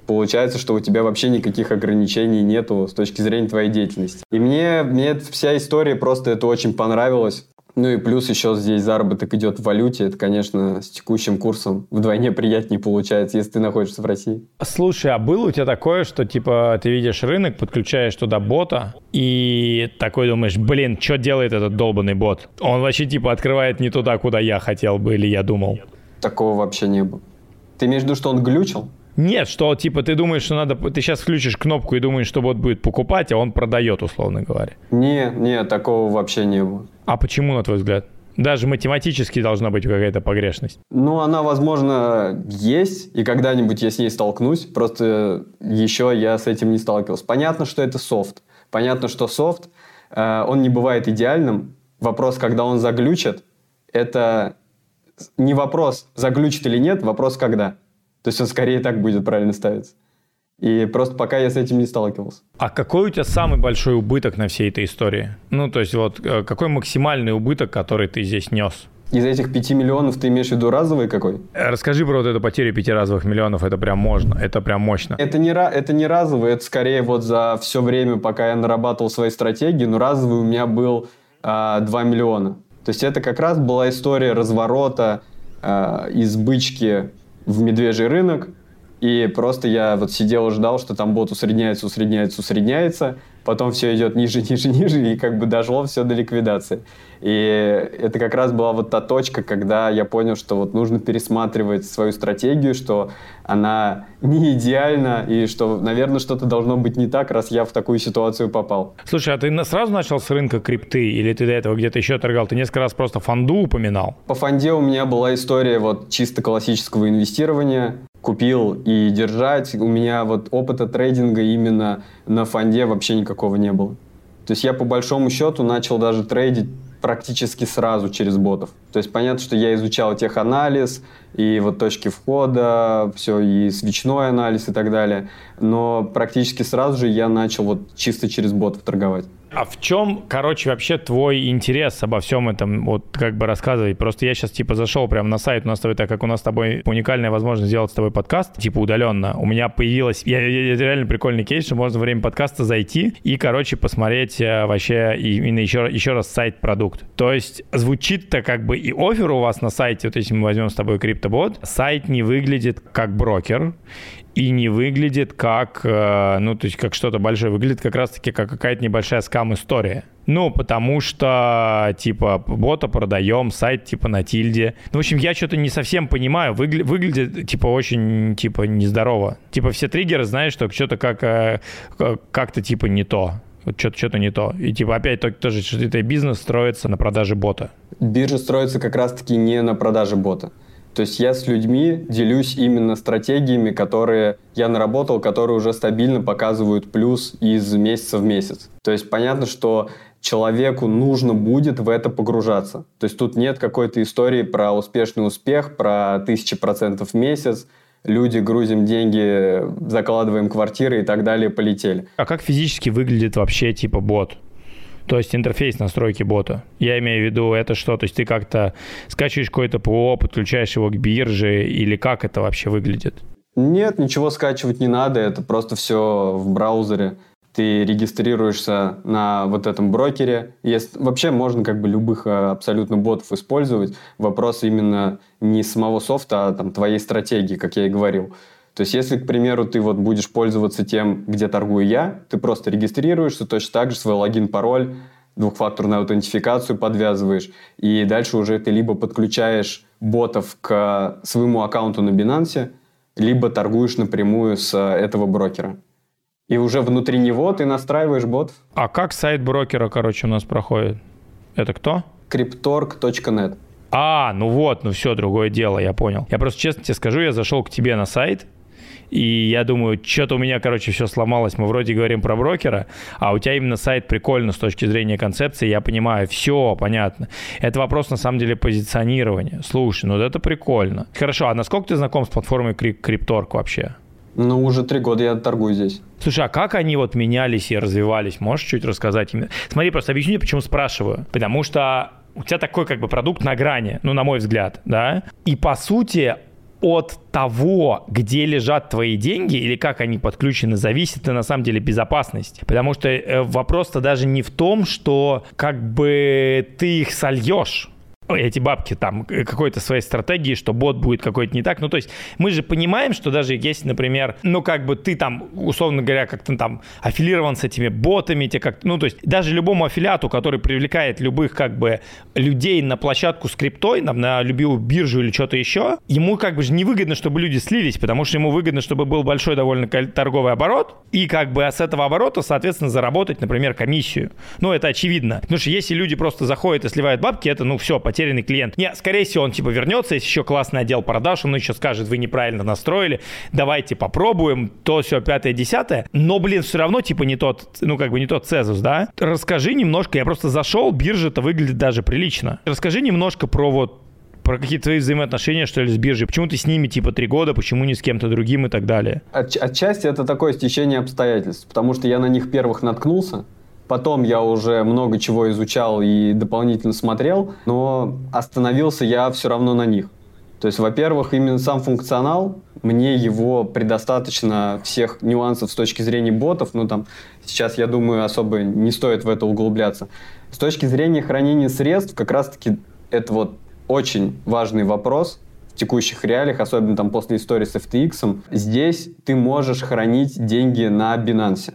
получается, что у тебя вообще никаких ограничений нету с точки зрения твоей деятельности. И мне, мне вся история просто это очень понравилось. Ну и плюс еще здесь заработок идет в валюте. Это, конечно, с текущим курсом вдвойне приятнее получается, если ты находишься в России. Слушай, а было у тебя такое, что типа ты видишь рынок, подключаешь туда бота и такой думаешь, блин, что делает этот долбанный бот? Он вообще типа открывает не туда, куда я хотел бы или я думал. Такого вообще не было. Ты имеешь в виду, что он глючил? Нет, что типа ты думаешь, что надо... Ты сейчас включишь кнопку и думаешь, что бот будет покупать, а он продает, условно говоря. Не, не, такого вообще не было. А почему, на твой взгляд? Даже математически должна быть какая-то погрешность. Ну, она, возможно, есть, и когда-нибудь я с ней столкнусь, просто еще я с этим не сталкивался. Понятно, что это софт. Понятно, что софт, э, он не бывает идеальным. Вопрос, когда он заглючит, это не вопрос, заглючит или нет, вопрос, когда. То есть он скорее так будет правильно ставиться. И просто пока я с этим не сталкивался. А какой у тебя самый большой убыток на всей этой истории? Ну, то есть вот э, какой максимальный убыток, который ты здесь нес? Из этих 5 миллионов ты имеешь в виду разовый какой? Э, расскажи про вот эту потерю пяти разовых миллионов, это прям можно, это прям мощно. Это не, это не разовый, это скорее вот за все время, пока я нарабатывал свои стратегии, но разовый у меня был а, 2 миллиона. То есть это как раз была история разворота, а, избычки в медвежий рынок, и просто я вот сидел и ждал, что там бот усредняется, усредняется, усредняется, потом все идет ниже, ниже, ниже, и как бы дошло все до ликвидации. И это как раз была вот та точка, когда я понял, что вот нужно пересматривать свою стратегию, что она не идеальна, и что, наверное, что-то должно быть не так, раз я в такую ситуацию попал. Слушай, а ты сразу начал с рынка крипты, или ты до этого где-то еще торгал? Ты несколько раз просто фонду упоминал. По фонде у меня была история вот чисто классического инвестирования купил и держать. У меня вот опыта трейдинга именно на фонде вообще никакого не было. То есть я по большому счету начал даже трейдить практически сразу через ботов. То есть понятно, что я изучал теханализ и вот точки входа, все, и свечной анализ и так далее. Но практически сразу же я начал вот чисто через ботов торговать. А в чем, короче, вообще твой интерес обо всем этом, вот как бы рассказывай? Просто я сейчас типа зашел прямо на сайт, у нас с тобой, так как у нас с тобой уникальная возможность сделать с тобой подкаст, типа удаленно, у меня появилась, я, я, это реально прикольный кейс, что можно во время подкаста зайти и, короче, посмотреть э, вообще именно еще, еще раз сайт-продукт. То есть звучит-то как бы и офер у вас на сайте, вот если мы возьмем с тобой криптобот, сайт не выглядит как брокер, и не выглядит как, э, ну, то есть как что-то большое, выглядит как раз-таки как какая-то небольшая скам-история. Ну, потому что, типа, бота продаем, сайт, типа, на тильде. Ну, в общем, я что-то не совсем понимаю. Выгля- выглядит, типа, очень, типа, нездорово. Типа, все триггеры, знаешь, что что-то как, э, как-то, типа, не то. Вот что-то, что-то не то. И, типа, опять тоже, что это бизнес строится на продаже бота. Биржа строится как раз-таки не на продаже бота. То есть я с людьми делюсь именно стратегиями, которые я наработал, которые уже стабильно показывают плюс из месяца в месяц. То есть понятно, что человеку нужно будет в это погружаться. То есть тут нет какой-то истории про успешный успех, про тысячи процентов в месяц, люди грузим деньги, закладываем квартиры и так далее, полетели. А как физически выглядит вообще типа бот? То есть интерфейс настройки бота. Я имею в виду это что? То есть ты как-то скачиваешь какое-то ПО, подключаешь его к бирже или как это вообще выглядит? Нет, ничего скачивать не надо, это просто все в браузере. Ты регистрируешься на вот этом брокере. Есть, вообще можно как бы любых а, абсолютно ботов использовать. Вопрос именно не самого софта, а там твоей стратегии, как я и говорил. То есть, если, к примеру, ты вот будешь пользоваться тем, где торгую я, ты просто регистрируешься, точно так же свой логин, пароль, двухфакторную аутентификацию подвязываешь, и дальше уже ты либо подключаешь ботов к своему аккаунту на Binance, либо торгуешь напрямую с этого брокера. И уже внутри него ты настраиваешь бот. А как сайт брокера, короче, у нас проходит? Это кто? cryptorg.net. А, ну вот, ну все, другое дело, я понял. Я просто честно тебе скажу, я зашел к тебе на сайт, и я думаю, что-то у меня, короче, все сломалось. Мы вроде говорим про брокера, а у тебя именно сайт прикольно с точки зрения концепции. Я понимаю, все понятно. Это вопрос, на самом деле, позиционирования. Слушай, ну это прикольно. Хорошо, а насколько ты знаком с платформой Крипторг вообще? Ну, уже три года я торгую здесь. Слушай, а как они вот менялись и развивались? Можешь чуть рассказать? Смотри, просто объясню, почему спрашиваю. Потому что у тебя такой как бы продукт на грани, ну, на мой взгляд, да, и по сути от того, где лежат твои деньги или как они подключены, зависит на самом деле безопасность. Потому что э, вопрос-то даже не в том, что как бы ты их сольешь эти бабки там э, какой-то своей стратегии, что бот будет какой-то не так. Ну, то есть мы же понимаем, что даже если, например, ну, как бы ты там, условно говоря, как-то там аффилирован с этими ботами, те как ну, то есть даже любому аффилиату, который привлекает любых как бы людей на площадку с криптой, там, на любую биржу или что-то еще, ему как бы же невыгодно, чтобы люди слились, потому что ему выгодно, чтобы был большой довольно торговый оборот, и как бы с этого оборота, соответственно, заработать, например, комиссию. Ну, это очевидно. Потому что если люди просто заходят и сливают бабки, это, ну, все, потеря потерянный клиент. Не, скорее всего, он типа вернется, если еще классный отдел продаж, он еще скажет, вы неправильно настроили, давайте попробуем, то все, пятое, десятое. Но, блин, все равно типа не тот, ну как бы не тот Цезус, да? Расскажи немножко, я просто зашел, биржа-то выглядит даже прилично. Расскажи немножко про вот про какие-то твои взаимоотношения, что ли, с биржей? Почему ты с ними, типа, три года, почему не с кем-то другим и так далее? От, отчасти это такое стечение обстоятельств, потому что я на них первых наткнулся, Потом я уже много чего изучал и дополнительно смотрел, но остановился я все равно на них. То есть, во-первых, именно сам функционал, мне его предостаточно всех нюансов с точки зрения ботов, ну там сейчас, я думаю, особо не стоит в это углубляться. С точки зрения хранения средств, как раз-таки это вот очень важный вопрос в текущих реалиях, особенно там после истории с FTX. Здесь ты можешь хранить деньги на Binance.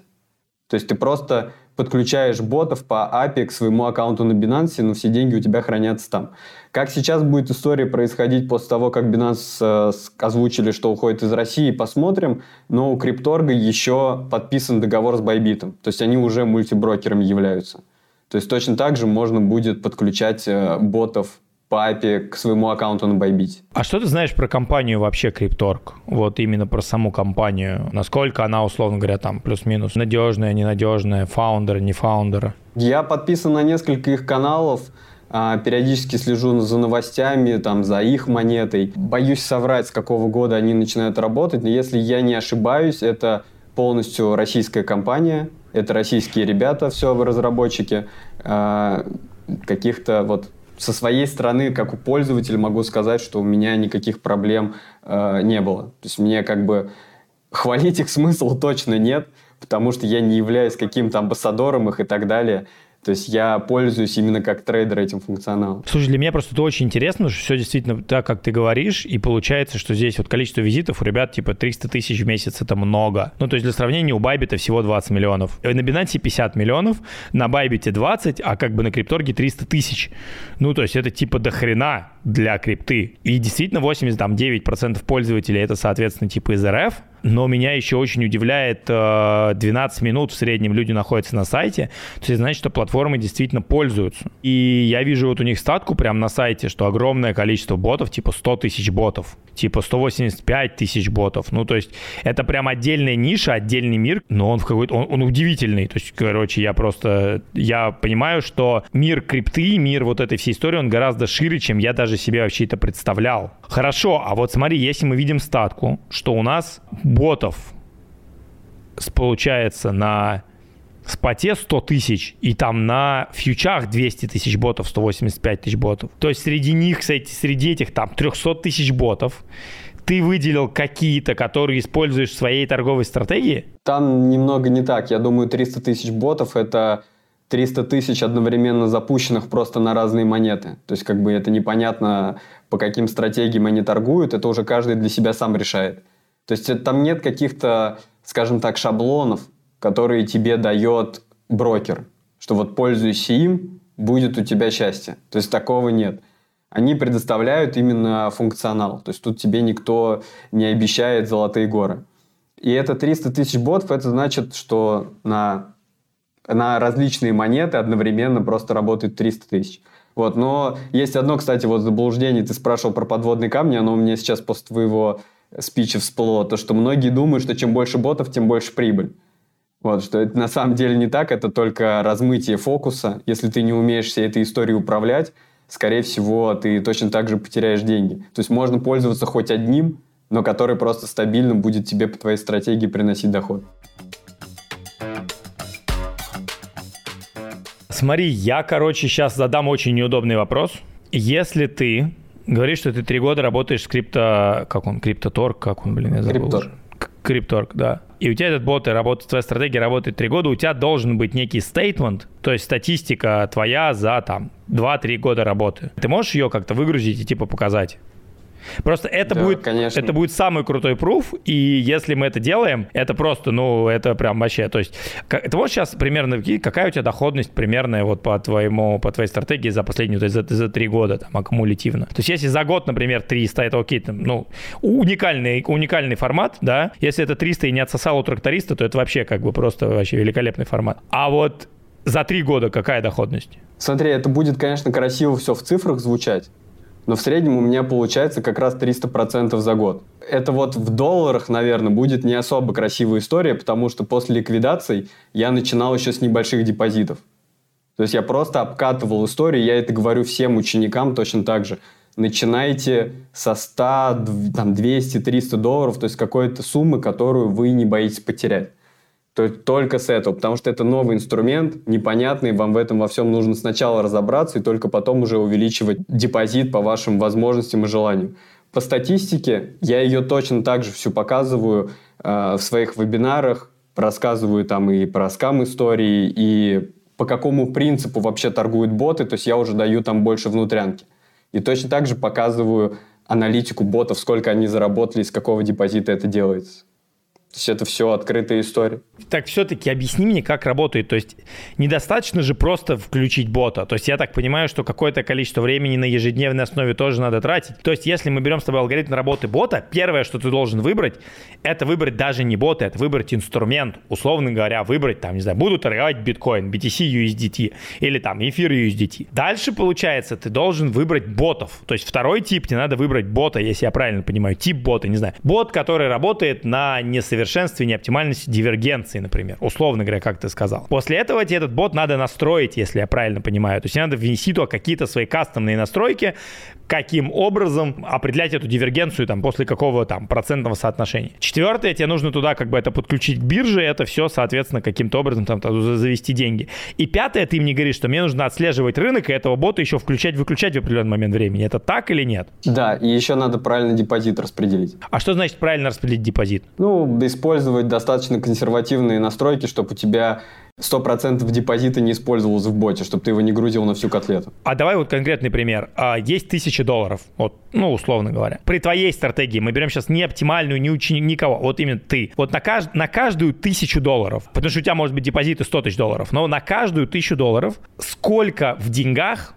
То есть ты просто подключаешь ботов по API к своему аккаунту на Binance, но все деньги у тебя хранятся там. Как сейчас будет история происходить после того, как Binance э, озвучили, что уходит из России, посмотрим. Но у Крипторга еще подписан договор с Байбитом. То есть они уже мультиброкерами являются. То есть точно так же можно будет подключать э, ботов папе к своему аккаунту на Bybit. А что ты знаешь про компанию вообще Крипторг? Вот именно про саму компанию. Насколько она, условно говоря, там плюс-минус надежная, ненадежная, фаундер, не фаундер? Я подписан на несколько их каналов. А, периодически слежу за новостями, там, за их монетой. Боюсь соврать, с какого года они начинают работать, но если я не ошибаюсь, это полностью российская компания, это российские ребята, все разработчики. А, каких-то вот со своей стороны, как у пользователя, могу сказать, что у меня никаких проблем э, не было. То есть мне как бы хвалить их смысла точно нет, потому что я не являюсь каким-то амбассадором их и так далее. То есть я пользуюсь именно как трейдер этим функционалом. Слушай, для меня просто это очень интересно, что все действительно так, как ты говоришь, и получается, что здесь вот количество визитов у ребят типа 300 тысяч в месяц это много. Ну, то есть для сравнения у Байбита всего 20 миллионов. На Binance 50 миллионов, на Байбите 20, а как бы на Крипторге 300 тысяч. Ну, то есть это типа до хрена для крипты. И действительно 89% пользователей это, соответственно, типа из РФ, но меня еще очень удивляет, 12 э, минут в среднем люди находятся на сайте, то есть значит, что платформы действительно пользуются. И я вижу вот у них статку прямо на сайте, что огромное количество ботов, типа 100 тысяч ботов, типа 185 тысяч ботов. Ну, то есть это прям отдельная ниша, отдельный мир, но он в какой-то, он, он удивительный. То есть, короче, я просто, я понимаю, что мир крипты, мир вот этой всей истории, он гораздо шире, чем я даже себе вообще это представлял. Хорошо, а вот смотри, если мы видим статку, что у нас ботов получается на споте 100 тысяч, и там на фьючах 200 тысяч ботов, 185 тысяч ботов. То есть среди них, кстати, среди этих там 300 тысяч ботов, ты выделил какие-то, которые используешь в своей торговой стратегии? Там немного не так. Я думаю, 300 тысяч ботов — это 300 тысяч одновременно запущенных просто на разные монеты. То есть как бы это непонятно, по каким стратегиям они торгуют, это уже каждый для себя сам решает. То есть там нет каких-то, скажем так, шаблонов, которые тебе дает брокер, что вот пользуйся им, будет у тебя счастье. То есть такого нет. Они предоставляют именно функционал. То есть тут тебе никто не обещает золотые горы. И это 300 тысяч ботов, это значит, что на, на различные монеты одновременно просто работает 300 тысяч. Вот, но есть одно, кстати, вот заблуждение, ты спрашивал про подводные камни, оно у меня сейчас после твоего спича всплыло, то, что многие думают, что чем больше ботов, тем больше прибыль. Вот, что это на самом деле не так, это только размытие фокуса. Если ты не умеешь всей этой историей управлять, скорее всего, ты точно так же потеряешь деньги. То есть можно пользоваться хоть одним, но который просто стабильно будет тебе по твоей стратегии приносить доход. Смотри, я, короче, сейчас задам очень неудобный вопрос. Если ты говоришь, что ты три года работаешь с крипто... Как он? Криптоторг? Как он, блин, я забыл. Крипторг. Крипторг, да. И у тебя этот бот работает, твоя стратегия работает три года, у тебя должен быть некий стейтмент, то есть статистика твоя за там 2-3 года работы. Ты можешь ее как-то выгрузить и типа показать? Просто это, да, будет, конечно. это будет самый крутой пруф, и если мы это делаем, это просто, ну, это прям вообще, то есть, как, ты можешь сейчас примерно, какая у тебя доходность примерная вот по твоему, по твоей стратегии за последнюю, то есть за, за три года там аккумулятивно? То есть, если за год, например, 300, это окей, там, ну, уникальный, уникальный формат, да, если это 300 и не отсосал у тракториста, то это вообще как бы просто вообще великолепный формат. А вот за три года какая доходность? Смотри, это будет, конечно, красиво все в цифрах звучать, но в среднем у меня получается как раз 300% за год. Это вот в долларах, наверное, будет не особо красивая история, потому что после ликвидаций я начинал еще с небольших депозитов. То есть я просто обкатывал историю, я это говорю всем ученикам точно так же. Начинайте со 100, там, 200, 300 долларов, то есть какой-то суммы, которую вы не боитесь потерять то только с этого, потому что это новый инструмент, непонятный, вам в этом во всем нужно сначала разобраться и только потом уже увеличивать депозит по вашим возможностям и желаниям. По статистике я ее точно так же всю показываю э, в своих вебинарах, рассказываю там и про скам истории, и по какому принципу вообще торгуют боты, то есть я уже даю там больше внутрянки. И точно так же показываю аналитику ботов, сколько они заработали, из какого депозита это делается. То есть это все открытая история. Так все-таки объясни мне, как работает. То есть недостаточно же просто включить бота. То есть я так понимаю, что какое-то количество времени на ежедневной основе тоже надо тратить. То есть если мы берем с тобой алгоритм работы бота, первое, что ты должен выбрать, это выбрать даже не бота, это выбрать инструмент. Условно говоря, выбрать там, не знаю, буду торговать биткоин, BTC USDT или там эфир USDT. Дальше, получается, ты должен выбрать ботов. То есть второй тип, тебе надо выбрать бота, если я правильно понимаю, тип бота, не знаю. Бот, который работает на несовершенном несовершенстве, неоптимальности, дивергенции, например. Условно говоря, как ты сказал. После этого тебе этот бот надо настроить, если я правильно понимаю. То есть надо внести туда какие-то свои кастомные настройки, каким образом определять эту дивергенцию там после какого там процентного соотношения. Четвертое, тебе нужно туда как бы это подключить к бирже, это все, соответственно, каким-то образом там завести деньги. И пятое, ты мне говоришь, что мне нужно отслеживать рынок и этого бота еще включать-выключать в определенный момент времени. Это так или нет? Да, и еще надо правильно депозит распределить. А что значит правильно распределить депозит? Ну, использовать достаточно консервативные настройки, чтобы у тебя 100% депозита не использовалось в боте, чтобы ты его не грузил на всю котлету. А давай вот конкретный пример. А, есть тысяча долларов, вот, ну, условно говоря. При твоей стратегии, мы берем сейчас не оптимальную, не учени никого, вот именно ты. Вот на, кажд... на каждую тысячу долларов, потому что у тебя может быть депозиты 100 тысяч долларов, но на каждую тысячу долларов сколько в деньгах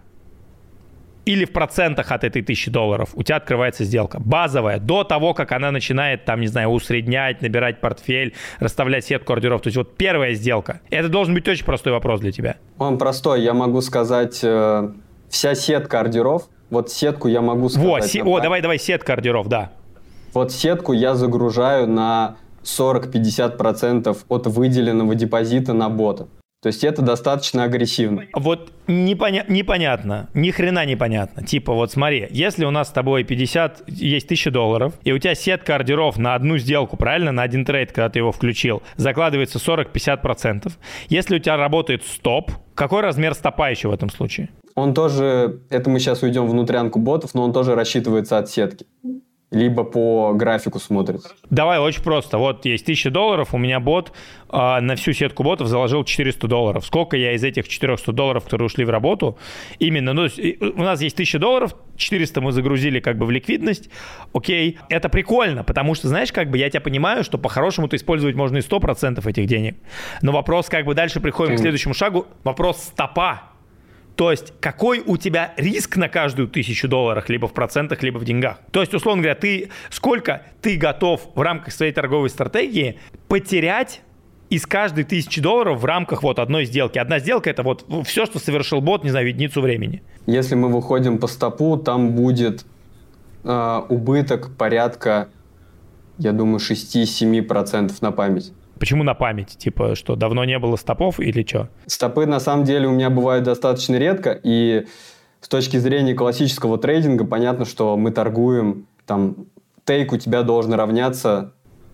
или в процентах от этой тысячи долларов у тебя открывается сделка. Базовая, до того, как она начинает, там, не знаю, усреднять, набирать портфель, расставлять сетку ордеров. То есть вот первая сделка. Это должен быть очень простой вопрос для тебя. Он простой. Я могу сказать, э, вся сетка ордеров, вот сетку я могу сказать. Вот, се- о, давай, давай, сетка ордеров, да. Вот сетку я загружаю на 40-50% от выделенного депозита на бота. То есть это достаточно агрессивно. Вот непоня- непонятно, ни хрена непонятно. Типа вот смотри, если у нас с тобой 50, есть 1000 долларов, и у тебя сетка ордеров на одну сделку, правильно, на один трейд, когда ты его включил, закладывается 40-50%. Если у тебя работает стоп, какой размер стопа еще в этом случае? Он тоже, это мы сейчас уйдем внутрянку ботов, но он тоже рассчитывается от сетки. Либо по графику смотрит. Давай очень просто. Вот есть 1000 долларов, у меня бот э, на всю сетку ботов заложил 400 долларов. Сколько я из этих 400 долларов, которые ушли в работу, именно, ну, у нас есть 1000 долларов, 400 мы загрузили как бы в ликвидность, окей, это прикольно, потому что, знаешь, как бы я тебя понимаю, что по-хорошему-то использовать можно и 100% этих денег. Но вопрос, как бы дальше приходим к следующему шагу, вопрос стопа то есть какой у тебя риск на каждую тысячу долларов, либо в процентах, либо в деньгах. То есть, условно говоря, ты сколько ты готов в рамках своей торговой стратегии потерять из каждой тысячи долларов в рамках вот одной сделки. Одна сделка это вот все, что совершил бот, не знаю, единицу времени. Если мы выходим по стопу, там будет э, убыток порядка, я думаю, 6-7% на память. Почему на память? Типа, что давно не было стопов или что? Стопы на самом деле у меня бывают достаточно редко, и с точки зрения классического трейдинга понятно, что мы торгуем, там, тейк у тебя должен равняться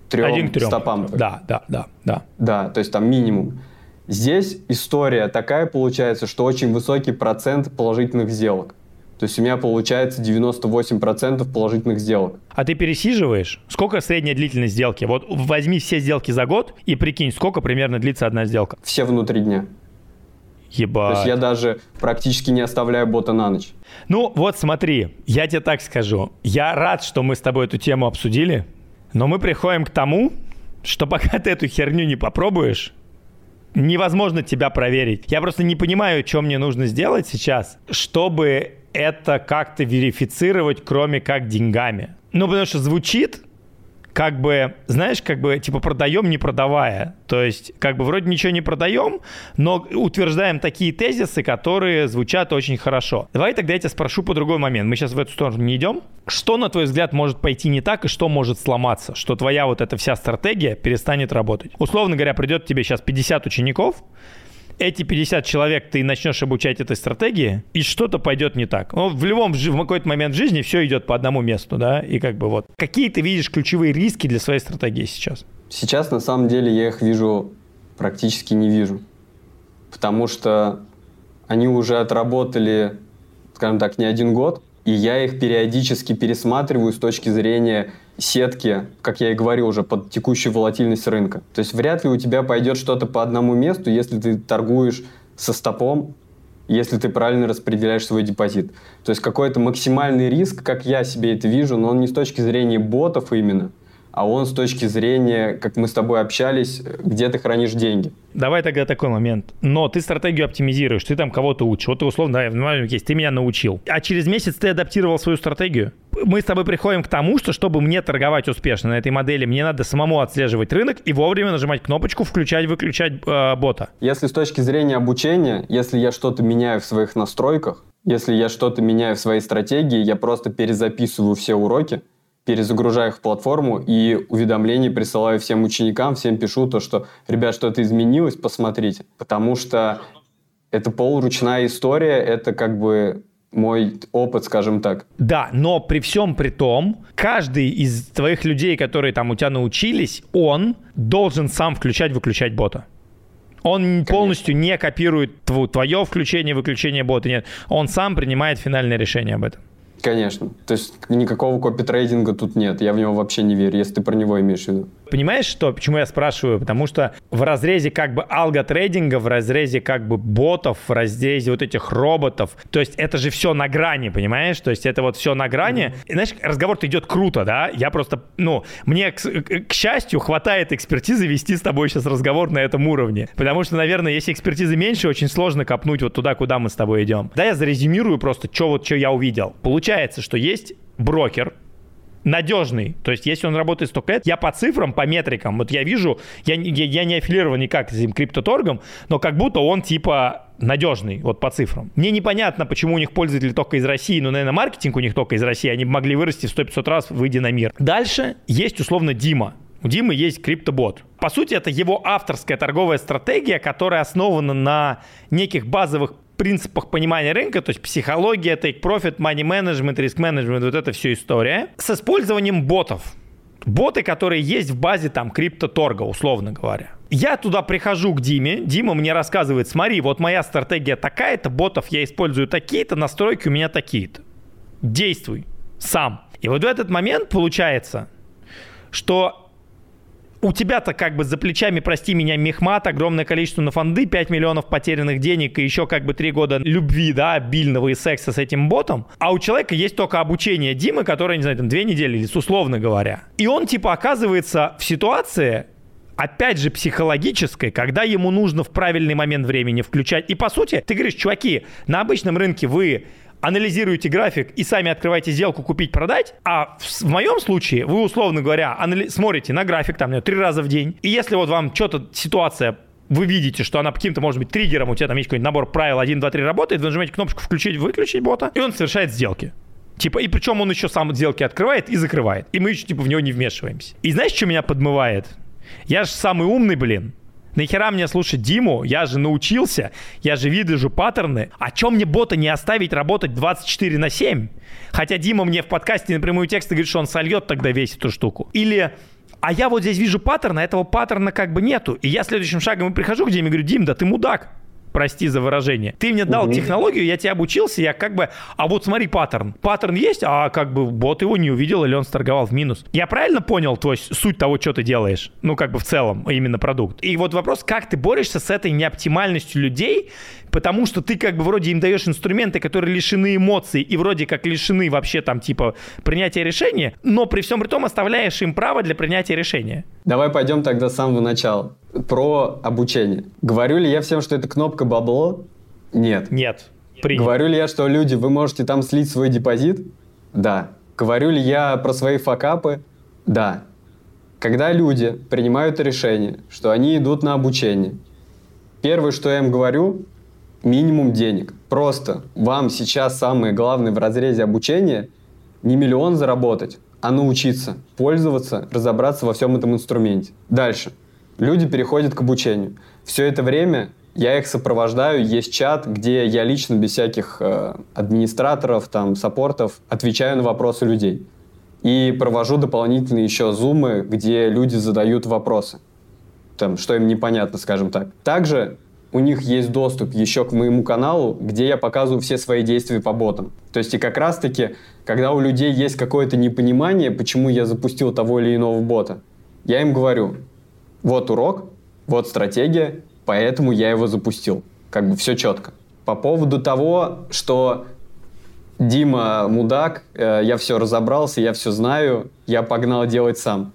трем, Один к трем. стопам. Да, да, да, да. Да, то есть там минимум. Здесь история такая получается, что очень высокий процент положительных сделок. То есть у меня получается 98% положительных сделок. А ты пересиживаешь? Сколько средняя длительность сделки? Вот возьми все сделки за год и прикинь, сколько примерно длится одна сделка. Все внутри дня. Ебать. То есть я даже практически не оставляю бота на ночь. Ну вот смотри, я тебе так скажу. Я рад, что мы с тобой эту тему обсудили, но мы приходим к тому, что пока ты эту херню не попробуешь, невозможно тебя проверить. Я просто не понимаю, что мне нужно сделать сейчас, чтобы это как-то верифицировать, кроме как деньгами. Ну, потому что звучит как бы, знаешь, как бы, типа, продаем, не продавая. То есть, как бы, вроде ничего не продаем, но утверждаем такие тезисы, которые звучат очень хорошо. Давай тогда я тебя спрошу по другой момент. Мы сейчас в эту сторону не идем. Что, на твой взгляд, может пойти не так и что может сломаться? Что твоя вот эта вся стратегия перестанет работать? Условно говоря, придет тебе сейчас 50 учеников, эти 50 человек ты начнешь обучать этой стратегии, и что-то пойдет не так. Ну, в любом в какой-то момент жизни все идет по одному месту, да, и как бы вот. Какие ты видишь ключевые риски для своей стратегии сейчас? Сейчас, на самом деле, я их вижу практически не вижу. Потому что они уже отработали, скажем так, не один год, и я их периодически пересматриваю с точки зрения сетки, как я и говорил уже, под текущую волатильность рынка. То есть вряд ли у тебя пойдет что-то по одному месту, если ты торгуешь со стопом, если ты правильно распределяешь свой депозит. То есть какой-то максимальный риск, как я себе это вижу, но он не с точки зрения ботов именно, а он с точки зрения, как мы с тобой общались, где ты хранишь деньги. Давай тогда такой момент. Но ты стратегию оптимизируешь, ты там кого-то учишь. Вот ты условно, да, есть, ты меня научил. А через месяц ты адаптировал свою стратегию? Мы с тобой приходим к тому, что чтобы мне торговать успешно на этой модели, мне надо самому отслеживать рынок и вовремя нажимать кнопочку «включать-выключать э, бота». Если с точки зрения обучения, если я что-то меняю в своих настройках, если я что-то меняю в своей стратегии, я просто перезаписываю все уроки, перезагружаю их в платформу и уведомления присылаю всем ученикам, всем пишу то, что, ребят, что-то изменилось, посмотрите. Потому что это полуручная история, это как бы мой опыт, скажем так. Да, но при всем при том, каждый из твоих людей, которые там у тебя научились, он должен сам включать-выключать бота. Он Конечно. полностью не копирует твое включение, выключение бота. Нет, он сам принимает финальное решение об этом. Конечно. То есть никакого копитрейдинга тут нет. Я в него вообще не верю, если ты про него имеешь в виду. Понимаешь, что, почему я спрашиваю? Потому что в разрезе как бы алготрейдинга, в разрезе как бы ботов, в разрезе вот этих роботов, то есть это же все на грани, понимаешь? То есть это вот все на грани. И, знаешь, разговор-то идет круто, да? Я просто, ну, мне, к, к счастью, хватает экспертизы вести с тобой сейчас разговор на этом уровне. Потому что, наверное, если экспертизы меньше, очень сложно копнуть вот туда, куда мы с тобой идем. Да, я зарезюмирую просто, что вот, что я увидел. Получается, что есть брокер, надежный. То есть, если он работает столько лет, я по цифрам, по метрикам, вот я вижу, я, я, я не аффилирован никак с этим криптоторгом, но как будто он типа надежный, вот по цифрам. Мне непонятно, почему у них пользователи только из России, но, наверное, маркетинг у них только из России, они могли вырасти в 100-500 раз, выйдя на мир. Дальше есть, условно, Дима. У Димы есть криптобот. По сути, это его авторская торговая стратегия, которая основана на неких базовых принципах понимания рынка, то есть психология, take profit, money management, risk management, вот это все история, с использованием ботов. Боты, которые есть в базе там криптоторга, условно говоря. Я туда прихожу к Диме, Дима мне рассказывает, смотри, вот моя стратегия такая-то, ботов я использую такие-то, настройки у меня такие-то. Действуй сам. И вот в этот момент получается, что у тебя-то как бы за плечами, прости меня, мехмат, огромное количество на фонды, 5 миллионов потерянных денег и еще как бы 3 года любви, да, обильного и секса с этим ботом, а у человека есть только обучение Димы, которое, не знаю, там 2 недели условно говоря. И он типа оказывается в ситуации, опять же, психологической, когда ему нужно в правильный момент времени включать. И по сути, ты говоришь, чуваки, на обычном рынке вы анализируете график и сами открываете сделку купить-продать, а в, в моем случае вы, условно говоря, анали- смотрите на график там три раза в день, и если вот вам что-то ситуация вы видите, что она каким-то, может быть, триггером, у тебя там есть какой-нибудь набор правил 1, 2, 3 работает, вы нажимаете кнопочку «включить», «выключить» бота, и он совершает сделки. Типа, и причем он еще сам сделки открывает и закрывает. И мы еще, типа, в него не вмешиваемся. И знаешь, что меня подмывает? Я же самый умный, блин. Нахера мне слушать Диму? Я же научился, я же вижу паттерны. А чем мне бота не оставить работать 24 на 7? Хотя Дима мне в подкасте напрямую текст говорит, что он сольет тогда весь эту штуку. Или а я вот здесь вижу паттерн, а этого паттерна как бы нету. И я следующим шагом и прихожу к Диме и говорю, Дим, да ты мудак прости за выражение. Ты мне дал угу. технологию, я тебя обучился, я как бы, а вот смотри паттерн. Паттерн есть, а как бы бот его не увидел или он сторговал в минус. Я правильно понял твой суть того, что ты делаешь? Ну, как бы в целом, именно продукт. И вот вопрос, как ты борешься с этой неоптимальностью людей, потому что ты как бы вроде им даешь инструменты, которые лишены эмоций и вроде как лишены вообще там типа принятия решения, но при всем при том оставляешь им право для принятия решения. Давай пойдем тогда с самого начала. Про обучение. Говорю ли я всем, что это кнопка бабло? Нет. Нет. Принято. Говорю ли я, что люди, вы можете там слить свой депозит? Да. Говорю ли я про свои факапы? Да. Когда люди принимают решение, что они идут на обучение, первое, что я им говорю, минимум денег. Просто вам сейчас самое главное в разрезе обучения не миллион заработать, а научиться пользоваться, разобраться во всем этом инструменте. Дальше. Люди переходят к обучению. Все это время я их сопровождаю, есть чат, где я лично без всяких э, администраторов, там, саппортов отвечаю на вопросы людей. И провожу дополнительные еще зумы, где люди задают вопросы. Там, что им непонятно, скажем так. Также у них есть доступ еще к моему каналу, где я показываю все свои действия по ботам. То есть и как раз-таки, когда у людей есть какое-то непонимание, почему я запустил того или иного бота, я им говорю, вот урок, вот стратегия, поэтому я его запустил. Как бы все четко. По поводу того, что Дима мудак, э, я все разобрался, я все знаю, я погнал делать сам.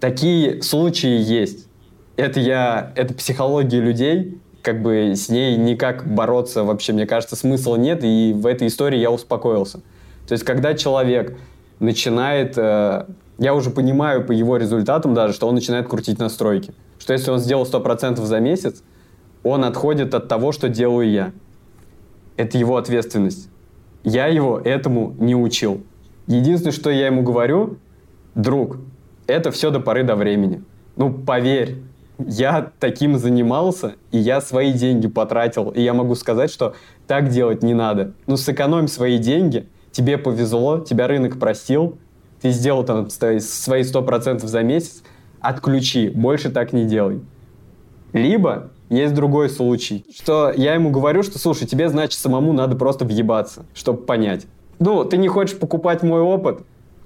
Такие случаи есть. Это я, это психология людей, как бы с ней никак бороться вообще, мне кажется, смысла нет, и в этой истории я успокоился. То есть, когда человек начинает, э, я уже понимаю по его результатам даже, что он начинает крутить настройки. Что если он сделал 100% за месяц, он отходит от того, что делаю я. Это его ответственность. Я его этому не учил. Единственное, что я ему говорю, друг, это все до поры до времени. Ну, поверь, я таким занимался, и я свои деньги потратил. И я могу сказать, что так делать не надо. Ну, сэкономь свои деньги, тебе повезло, тебя рынок простил, ты сделал там свои 100% за месяц, отключи, больше так не делай. Либо есть другой случай, что я ему говорю, что, слушай, тебе, значит, самому надо просто въебаться, чтобы понять. Ну, ты не хочешь покупать мой опыт?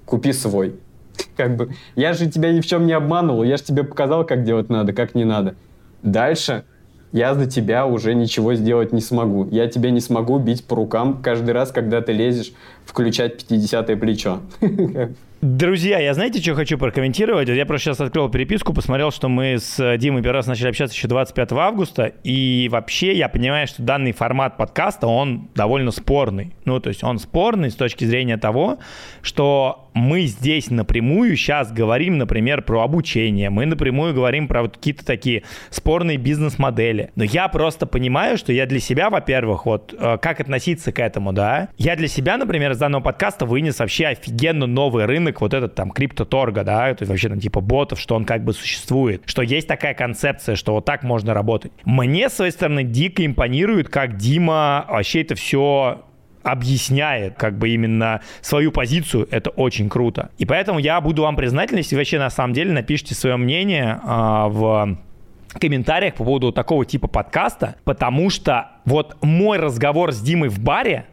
Купи свой. Как бы, я же тебя ни в чем не обманывал, я же тебе показал, как делать надо, как не надо. Дальше я за тебя уже ничего сделать не смогу. Я тебе не смогу бить по рукам каждый раз, когда ты лезешь включать 50-е плечо. Друзья, я знаете, что хочу прокомментировать? Я просто сейчас открыл переписку, посмотрел, что мы с Димой первый раз начали общаться еще 25 августа, и вообще я понимаю, что данный формат подкаста, он довольно спорный. Ну, то есть он спорный с точки зрения того, что мы здесь напрямую сейчас говорим, например, про обучение, мы напрямую говорим про вот какие-то такие спорные бизнес-модели. Но я просто понимаю, что я для себя, во-первых, вот э, как относиться к этому, да, я для себя, например, из данного подкаста вынес вообще офигенно новый рынок, вот этот там криптоторга, да, то есть вообще там типа ботов, что он как бы существует, что есть такая концепция, что вот так можно работать. Мне, с своей стороны, дико импонирует, как Дима вообще это все объясняет как бы именно свою позицию, это очень круто. И поэтому я буду вам признателен, если вообще на самом деле напишите свое мнение а, в комментариях по поводу такого типа подкаста, потому что вот мой разговор с Димой в баре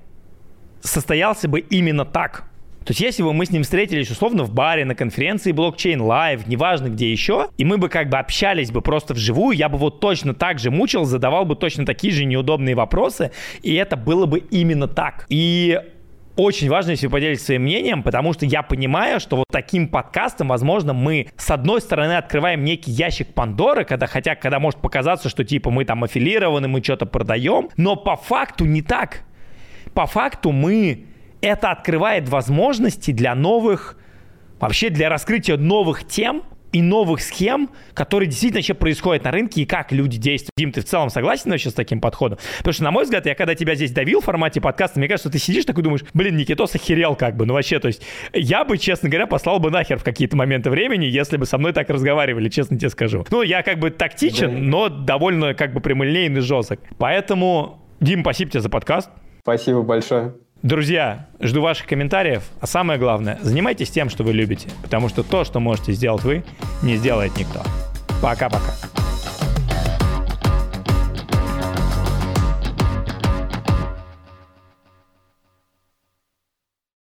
состоялся бы именно так. То есть если бы мы с ним встретились условно в баре, на конференции Blockchain Life, неважно где еще, и мы бы как бы общались бы просто вживую, я бы вот точно так же мучил, задавал бы точно такие же неудобные вопросы, и это было бы именно так. И очень важно, если вы поделитесь своим мнением, потому что я понимаю, что вот таким подкастом, возможно, мы с одной стороны открываем некий ящик Пандоры, когда хотя, когда может показаться, что типа мы там аффилированы, мы что-то продаем, но по факту не так. По факту мы это открывает возможности для новых, вообще для раскрытия новых тем, и новых схем, которые действительно вообще происходят на рынке и как люди действуют. Дим, ты в целом согласен вообще с таким подходом? Потому что, на мой взгляд, я когда тебя здесь давил в формате подкаста, мне кажется, ты сидишь такой думаешь, блин, Никитос охерел как бы, ну вообще, то есть я бы, честно говоря, послал бы нахер в какие-то моменты времени, если бы со мной так разговаривали, честно тебе скажу. Ну, я как бы тактичен, да. но довольно как бы прямолинейный жесток. Поэтому, Дим, спасибо тебе за подкаст. Спасибо большое. Друзья, жду ваших комментариев. А самое главное, занимайтесь тем, что вы любите. Потому что то, что можете сделать вы, не сделает никто. Пока-пока.